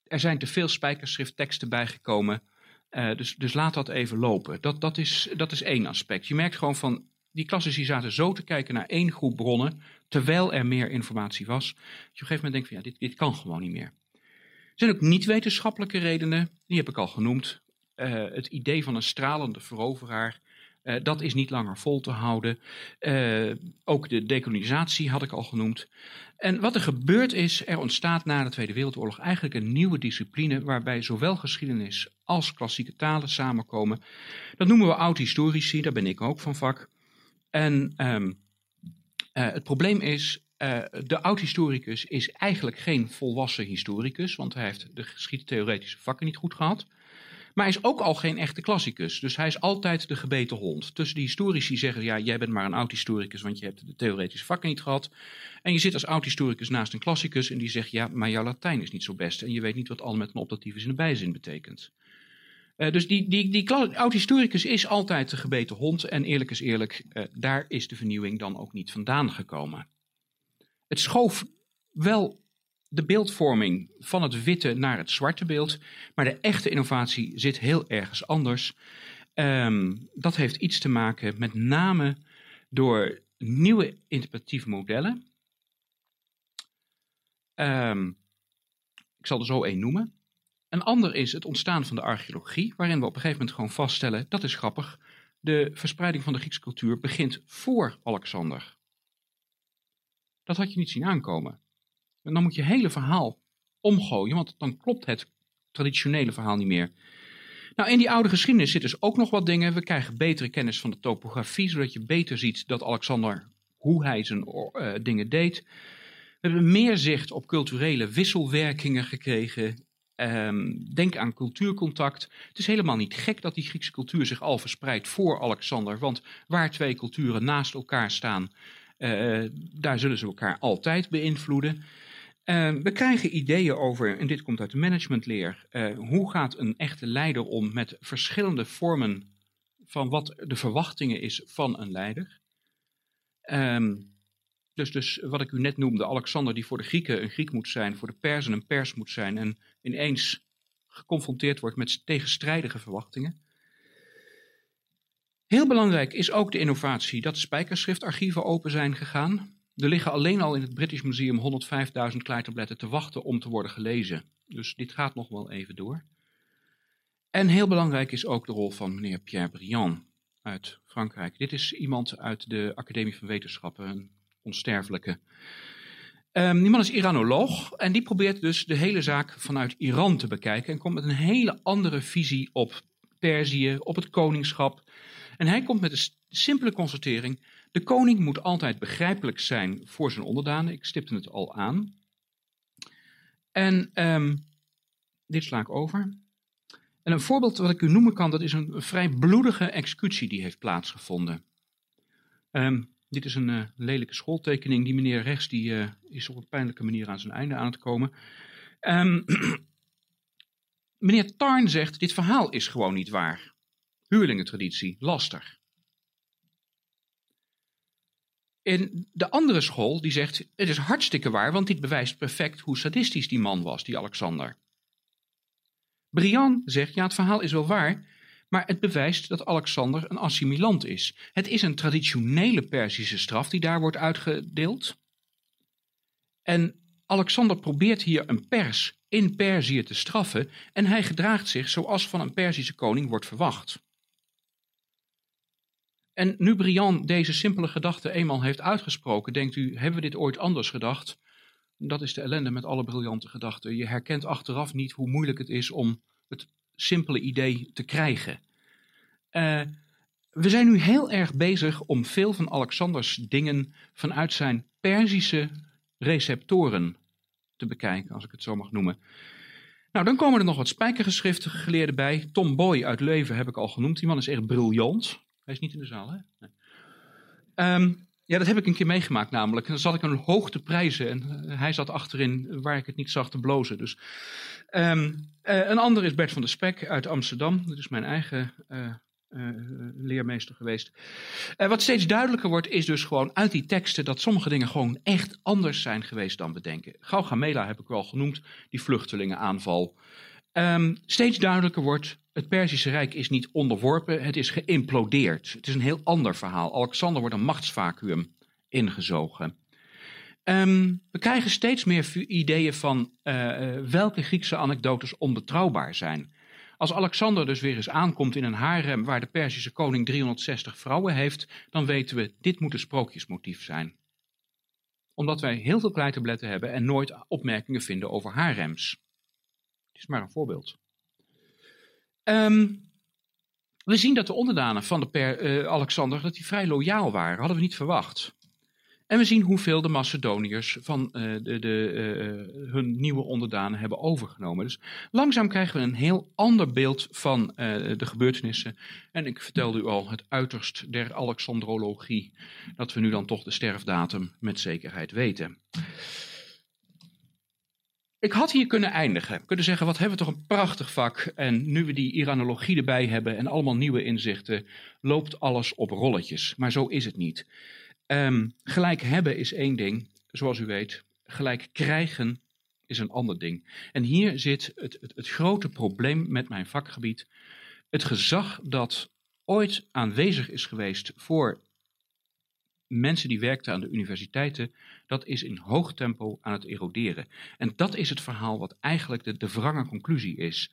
Speaker 3: er zijn te veel spijkerschriftteksten bijgekomen, uh, dus, dus laat dat even lopen. Dat, dat, is, dat is één aspect. Je merkt gewoon van, die klassici zaten zo te kijken naar één groep bronnen, terwijl er meer informatie was. Dat je op een gegeven moment denkt van, ja, dit, dit kan gewoon niet meer. Er zijn ook niet-wetenschappelijke redenen, die heb ik al genoemd. Uh, het idee van een stralende veroveraar uh, dat is niet langer vol te houden. Uh, ook de decolonisatie had ik al genoemd. En wat er gebeurd is, er ontstaat na de Tweede Wereldoorlog eigenlijk een nieuwe discipline waarbij zowel geschiedenis als klassieke talen samenkomen. Dat noemen we oud-historici, daar ben ik ook van vak. En um, uh, het probleem is, de oud-historicus is eigenlijk geen volwassen historicus, want hij heeft de geschiedtheoretische vakken niet goed gehad. Maar hij is ook al geen echte klassicus. Dus hij is altijd de gebeten hond. Tussen de historici zeggen, ja, jij bent maar een oud-historicus, want je hebt de theoretische vakken niet gehad. En je zit als oud-historicus naast een klassicus en die zegt, ja, maar jouw Latijn is niet zo best. En je weet niet wat al met een optativus in de bijzin betekent. Uh, dus die, die, die oud-historicus is altijd de gebeten hond. En eerlijk is eerlijk, uh, daar is de vernieuwing dan ook niet vandaan gekomen. Het schoof wel de beeldvorming van het witte naar het zwarte beeld. Maar de echte innovatie zit heel ergens anders. Um, dat heeft iets te maken met name door nieuwe interpretatieve modellen. Um, ik zal er zo één noemen. Een ander is het ontstaan van de archeologie, waarin we op een gegeven moment gewoon vaststellen, dat is grappig, de verspreiding van de Griekse cultuur begint voor Alexander. Dat had je niet zien aankomen. En dan moet je hele verhaal omgooien, want dan klopt het traditionele verhaal niet meer. Nou, in die oude geschiedenis zitten dus ook nog wat dingen. We krijgen betere kennis van de topografie, zodat je beter ziet dat Alexander, hoe hij zijn uh, dingen deed. We hebben meer zicht op culturele wisselwerkingen gekregen. Um, denk aan cultuurcontact. Het is helemaal niet gek dat die Griekse cultuur zich al verspreidt voor Alexander. Want waar twee culturen naast elkaar staan, uh, daar zullen ze elkaar altijd beïnvloeden. Uh, we krijgen ideeën over, en dit komt uit de managementleer, uh, hoe gaat een echte leider om met verschillende vormen van wat de verwachtingen is van een leider. Um, dus, dus wat ik u net noemde, Alexander die voor de Grieken een Griek moet zijn, voor de Persen een Pers moet zijn en ineens geconfronteerd wordt met tegenstrijdige verwachtingen. Heel belangrijk is ook de innovatie dat spijkerschriftarchieven open zijn gegaan. Er liggen alleen al in het British Museum 105.000 kleitabletten te wachten om te worden gelezen. Dus dit gaat nog wel even door. En heel belangrijk is ook de rol van meneer Pierre Briand uit Frankrijk. Dit is iemand uit de Academie van Wetenschappen, een onsterfelijke. Um, die man is Iranoloog en die probeert dus de hele zaak vanuit Iran te bekijken en komt met een hele andere visie op Perzië, op het koningschap. En hij komt met een simpele constatering: de koning moet altijd begrijpelijk zijn voor zijn onderdanen. Ik stipte het al aan. En um, dit sla ik over. En een voorbeeld wat ik u noemen kan, dat is een, vrij bloedige executie die heeft plaatsgevonden. Um, dit is een uh, lelijke schooltekening. Die meneer rechts die, uh, is op een pijnlijke manier aan zijn einde aan het komen. Um, meneer Tarn zegt, dit verhaal is gewoon niet waar. Huurlingentraditie, laster. In de andere school die zegt, het is hartstikke waar, want dit bewijst perfect hoe sadistisch die man was, die Alexander. Brian zegt, ja het verhaal is wel waar, maar het bewijst dat Alexander een assimilant is. Het is een traditionele Perzische straf die daar wordt uitgedeeld. En Alexander probeert hier een pers in Perzië te straffen en hij gedraagt zich zoals van een Perzische koning wordt verwacht. En nu Brian deze simpele gedachte eenmaal heeft uitgesproken, denkt u, hebben we dit ooit anders gedacht? Dat is de ellende met alle briljante gedachten. Je herkent achteraf niet hoe moeilijk het is om het simpele idee te krijgen. Uh, we zijn nu heel erg bezig om veel van Alexanders dingen vanuit zijn Perzische receptoren te bekijken, als ik het zo mag noemen. Nou, dan komen er nog wat spijkergeschriften geleerden bij. Tom Boy uit Leuven heb ik al genoemd. Die man is echt briljant. Hij is niet in de zaal, hè? Ehm, ja, dat heb ik een keer meegemaakt namelijk. dan zat ik een hoog te prijzen en eh, hij zat achterin waar ik het niet zag te blozen. Dus, um, uh, een ander is Bert van der Spek uit Amsterdam. Dat is mijn eigen uh, leermeester geweest. wat steeds duidelijker wordt is dus gewoon uit die teksten dat sommige dingen gewoon echt anders zijn geweest dan we denken. Gaugamela heb ik wel genoemd, die vluchtelingenaanval. Um, steeds duidelijker wordt het Perzische Rijk is niet onderworpen, het is geïmplodeerd. Het is een heel ander verhaal. Alexander wordt een machtsvacuum ingezogen. Um, we krijgen steeds meer ideeën van uh, welke Griekse anekdotes onbetrouwbaar zijn. Als Alexander dus weer eens aankomt in een harem waar de Perzische koning 360 vrouwen heeft, dan weten we, dit moet een sprookjesmotief zijn. Omdat wij heel veel kleitabletten hebben en nooit opmerkingen vinden over harems. Het is maar een voorbeeld. Um, we zien dat de onderdanen van de uh, Alexander dat die vrij loyaal waren. Hadden we niet verwacht. En we zien hoeveel de Macedoniërs van uh, de, de, uh, hun nieuwe onderdanen hebben overgenomen. Dus langzaam krijgen we een heel ander beeld van de gebeurtenissen. En ik vertelde u al het uiterst der Alexandrologie, dat we nu dan toch de sterfdatum met zekerheid weten. Ik had hier kunnen eindigen. Kunnen zeggen, wat hebben we toch een prachtig vak. En nu we die Iranologie erbij hebben en allemaal nieuwe inzichten, loopt alles op rolletjes. Maar zo is het niet. Um, gelijk hebben is één ding, zoals u weet. Gelijk krijgen is een ander ding. En hier zit het, het, het grote probleem met mijn vakgebied. Het gezag dat ooit aanwezig is geweest voor mensen die werkten aan de universiteiten, dat is in hoog tempo aan het eroderen. En dat is het verhaal wat eigenlijk de, de wrange conclusie is.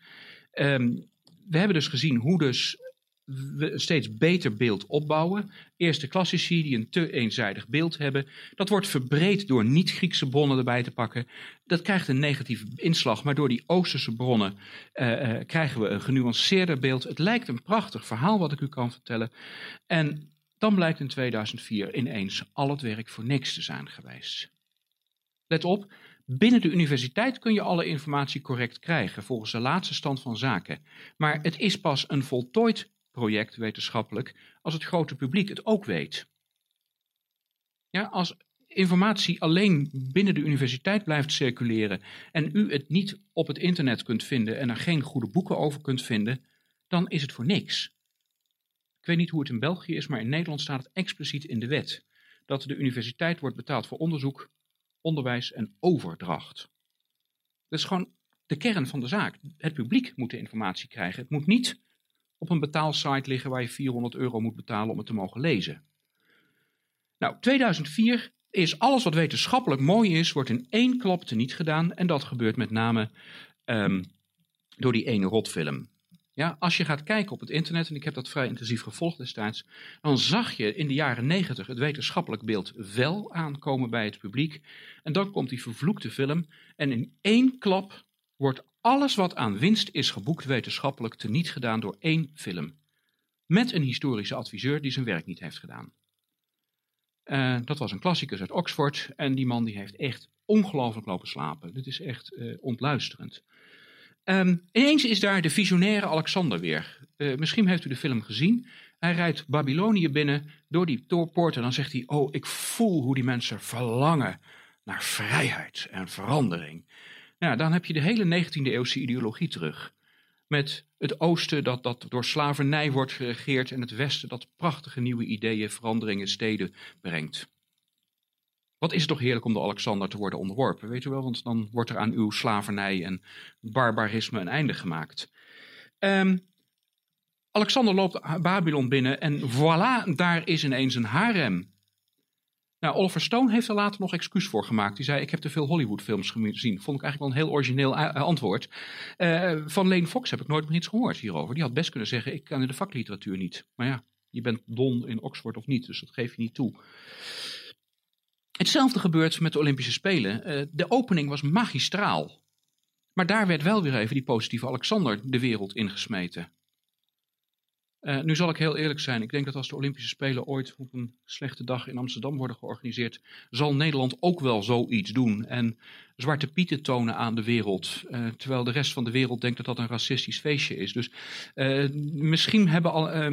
Speaker 3: Um, we hebben dus gezien hoe dus we een steeds beter beeld opbouwen. Eerste klassici die een te eenzijdig beeld hebben. Dat wordt verbreed door niet-Griekse bronnen erbij te pakken. Dat krijgt een negatieve inslag, maar door die Oosterse bronnen uh, uh, krijgen we een genuanceerder beeld. Het lijkt een prachtig verhaal wat ik u kan vertellen. En dan blijkt in 2004 ineens al het werk voor niks te zijn geweest. Let op, binnen de universiteit kun je alle informatie correct krijgen volgens de laatste stand van zaken. Maar het is pas een voltooid project wetenschappelijk als het grote publiek het ook weet. Ja, als informatie alleen binnen de universiteit blijft circuleren en u het niet op het internet kunt vinden en er geen goede boeken over kunt vinden, dan is het voor niks. Ik weet niet hoe het in België is, maar in Nederland staat het expliciet in de wet dat de universiteit wordt betaald voor onderzoek, onderwijs en overdracht. Dat is gewoon de kern van de zaak. Het publiek moet de informatie krijgen. Het moet niet op een betaalsite liggen waar je 400 euro moet betalen om het te mogen lezen. Nou, 2004 is alles wat wetenschappelijk mooi is, wordt in één klap teniet gedaan. En dat gebeurt met name um, door die ene rotfilm. Ja, als je gaat kijken op het internet, en ik heb dat vrij intensief gevolgd destijds, dan zag je in de jaren negentig het wetenschappelijk beeld wel aankomen bij het publiek. En dan komt die vervloekte film en in één klap wordt alles wat aan winst is geboekt wetenschappelijk teniet gedaan door één film. Met een historische adviseur die zijn werk niet heeft gedaan. Uh, dat was een klassicus uit Oxford en die man die heeft echt ongelooflijk lopen slapen. Dit is echt uh, ontluisterend. Um, ineens is daar de visionaire Alexander weer. Uh, misschien heeft u de film gezien. Hij rijdt Babylonië binnen door die poort en dan zegt hij: Oh, ik voel hoe die mensen verlangen naar vrijheid en verandering. Nou, dan heb je de hele 19e eeuwse ideologie terug. met het oosten dat, dat door slavernij wordt geregeerd en het westen dat prachtige nieuwe ideeën, veranderingen, steden brengt. Wat is het toch heerlijk om door Alexander te worden onderworpen, weet u wel? Want dan wordt er aan uw slavernij en barbarisme een einde gemaakt. Um, Alexander loopt Babylon binnen en voilà, daar is ineens een harem. Nou, Oliver Stone heeft er later nog excuus voor gemaakt. Die zei, ik heb te veel Hollywoodfilms gezien. Vond ik eigenlijk wel een heel origineel antwoord. Uh, van Lane Fox heb ik nooit meer iets gehoord hierover. Die had best kunnen zeggen, ik kan in de vakliteratuur niet. Maar ja, je bent don in Oxford of niet, dus dat geef je niet toe. Hetzelfde gebeurt met de Olympische Spelen. Uh, de opening was magistraal. Maar daar werd wel weer even die positieve Alexander de wereld ingesmeten. Uh, nu zal ik heel eerlijk zijn. Ik denk dat als de Olympische Spelen ooit op een slechte dag in Amsterdam worden georganiseerd, zal Nederland ook wel zoiets doen. En zwarte pieten tonen aan de wereld. Uh, terwijl de rest van de wereld denkt dat dat een racistisch feestje is. Dus misschien hebben al.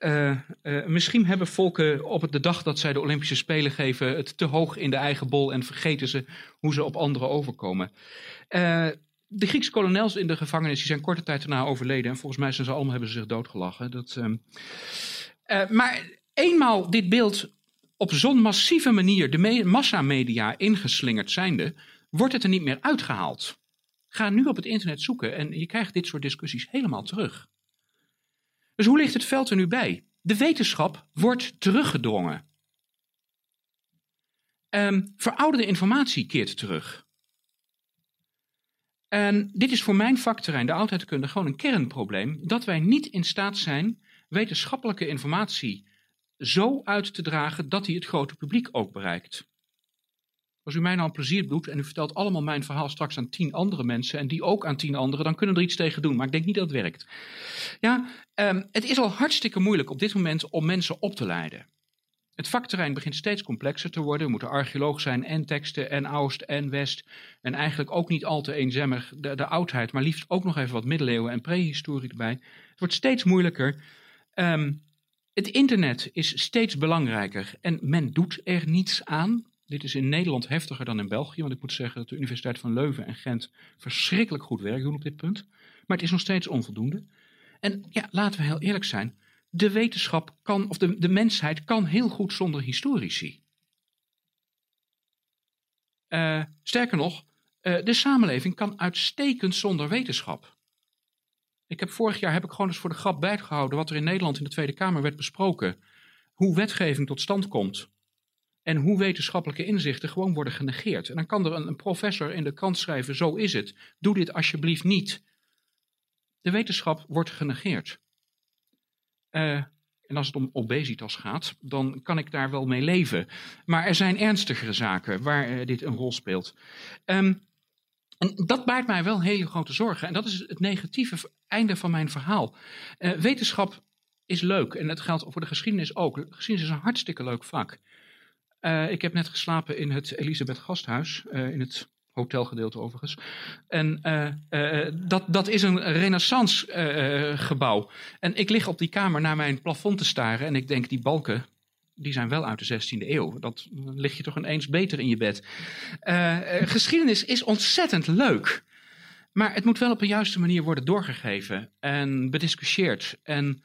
Speaker 3: Ehm, uh, uh, misschien hebben volken op de dag dat zij de Olympische Spelen geven het te hoog in de eigen bol en vergeten ze hoe ze op anderen overkomen. Uh, de Griekse kolonels in de gevangenis die zijn korte tijd daarna overleden. En volgens mij zijn ze allemaal hebben ze zich doodgelachen. Dat, uh, maar eenmaal dit beeld op zo'n massieve manier de massamedia ingeslingerd zijnde, wordt het er niet meer uitgehaald. Ga nu op het internet zoeken en je krijgt dit soort discussies helemaal terug. Dus hoe ligt het veld er nu bij? De wetenschap wordt teruggedrongen. Um, verouderde informatie keert terug. En dit is voor mijn vakterrein, de oudheidkunde, gewoon een kernprobleem. Dat wij niet in staat zijn wetenschappelijke informatie zo uit te dragen dat die het grote publiek ook bereikt. Als u mij nou een plezier doet en u vertelt allemaal mijn verhaal straks aan tien andere mensen en die ook aan tien anderen, dan kunnen er iets tegen doen. Maar ik denk niet dat het werkt. Ja, um, het is al hartstikke moeilijk op dit moment om mensen op te leiden. Het vakterrein begint steeds complexer te worden. We moeten archeoloog zijn en teksten en Oost en West. En eigenlijk ook niet al te eenzemmig de, de oudheid, maar liefst ook nog even wat middeleeuwen en prehistorie erbij. Het wordt steeds moeilijker. Um, het internet is steeds belangrijker en men doet er niets aan. Dit is in Nederland heftiger dan in België, want ik moet zeggen dat de Universiteit van Leuven en Gent verschrikkelijk goed werk doen op dit punt. Maar het is nog steeds onvoldoende. En ja, laten we heel eerlijk zijn de wetenschap kan, of de, de mensheid kan heel goed zonder historici. Uh, sterker nog, uh, de samenleving kan uitstekend zonder wetenschap. Ik heb vorig jaar heb ik gewoon eens voor de grap bijgehouden wat er in Nederland in de Tweede Kamer werd besproken. Hoe wetgeving tot stand komt. En hoe wetenschappelijke inzichten gewoon worden genegeerd. En dan kan er een, professor in de krant schrijven: zo is het. Doe dit alsjeblieft niet. De wetenschap wordt genegeerd. Uh, en als het om obesitas gaat, dan kan ik daar wel mee leven. Maar er zijn ernstigere zaken waar uh, dit een rol speelt. Um, en dat baart mij wel hele grote zorgen. En dat is het negatieve einde van mijn verhaal. Uh, wetenschap is leuk en dat geldt voor de geschiedenis ook. geschiedenis is een hartstikke leuk vak. Uh, ik heb net geslapen in het Elisabeth Gasthuis, uh, in het hotelgedeelte overigens. En uh, dat, dat is een renaissance gebouw. En ik lig op die kamer naar mijn plafond te staren en ik denk, die balken, die zijn wel uit de 16e eeuw. Dat lig je toch ineens beter in je bed. geschiedenis is ontzettend leuk. Maar het moet wel op een juiste manier worden doorgegeven en bediscussieerd. En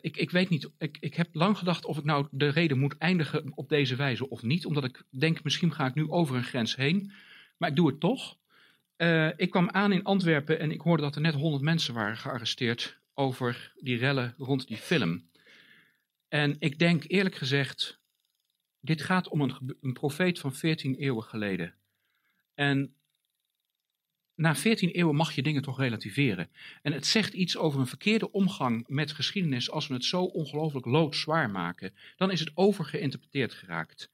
Speaker 3: ik, ik weet niet, ik, ik heb lang gedacht of ik nou de reden moet eindigen op deze wijze of niet. Omdat ik denk, misschien ga ik nu over een grens heen. Maar ik doe het toch. Uh, ik kwam aan in Antwerpen en ik hoorde dat er net 100 mensen waren gearresteerd over die rellen rond die film. En ik denk eerlijk gezegd, dit gaat om een, een profeet van 14 eeuwen geleden. En na 14 eeuwen mag je dingen toch relativeren. En het zegt iets over een verkeerde omgang met geschiedenis als we het zo ongelooflijk loodzwaar maken. Dan is het overgeïnterpreteerd geraakt.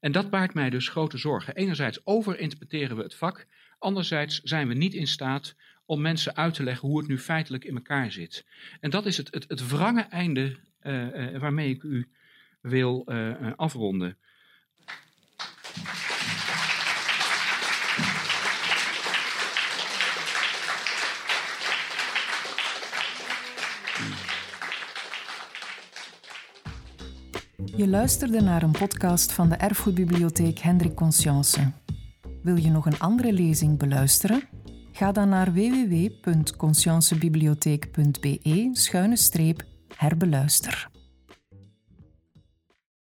Speaker 3: En dat baart mij dus grote zorgen. Enerzijds overinterpreteren we het vak, anderzijds zijn we niet in staat om mensen uit te leggen hoe het nu feitelijk in elkaar zit. En dat is het, het, het wrange einde uh, uh, waarmee ik u wil uh, afronden.
Speaker 1: Je luisterde naar een podcast van de Erfgoedbibliotheek Hendrik Conscience. Wil je nog een andere lezing beluisteren? Ga dan naar www.consciencebibliotheek.be-herbeluister.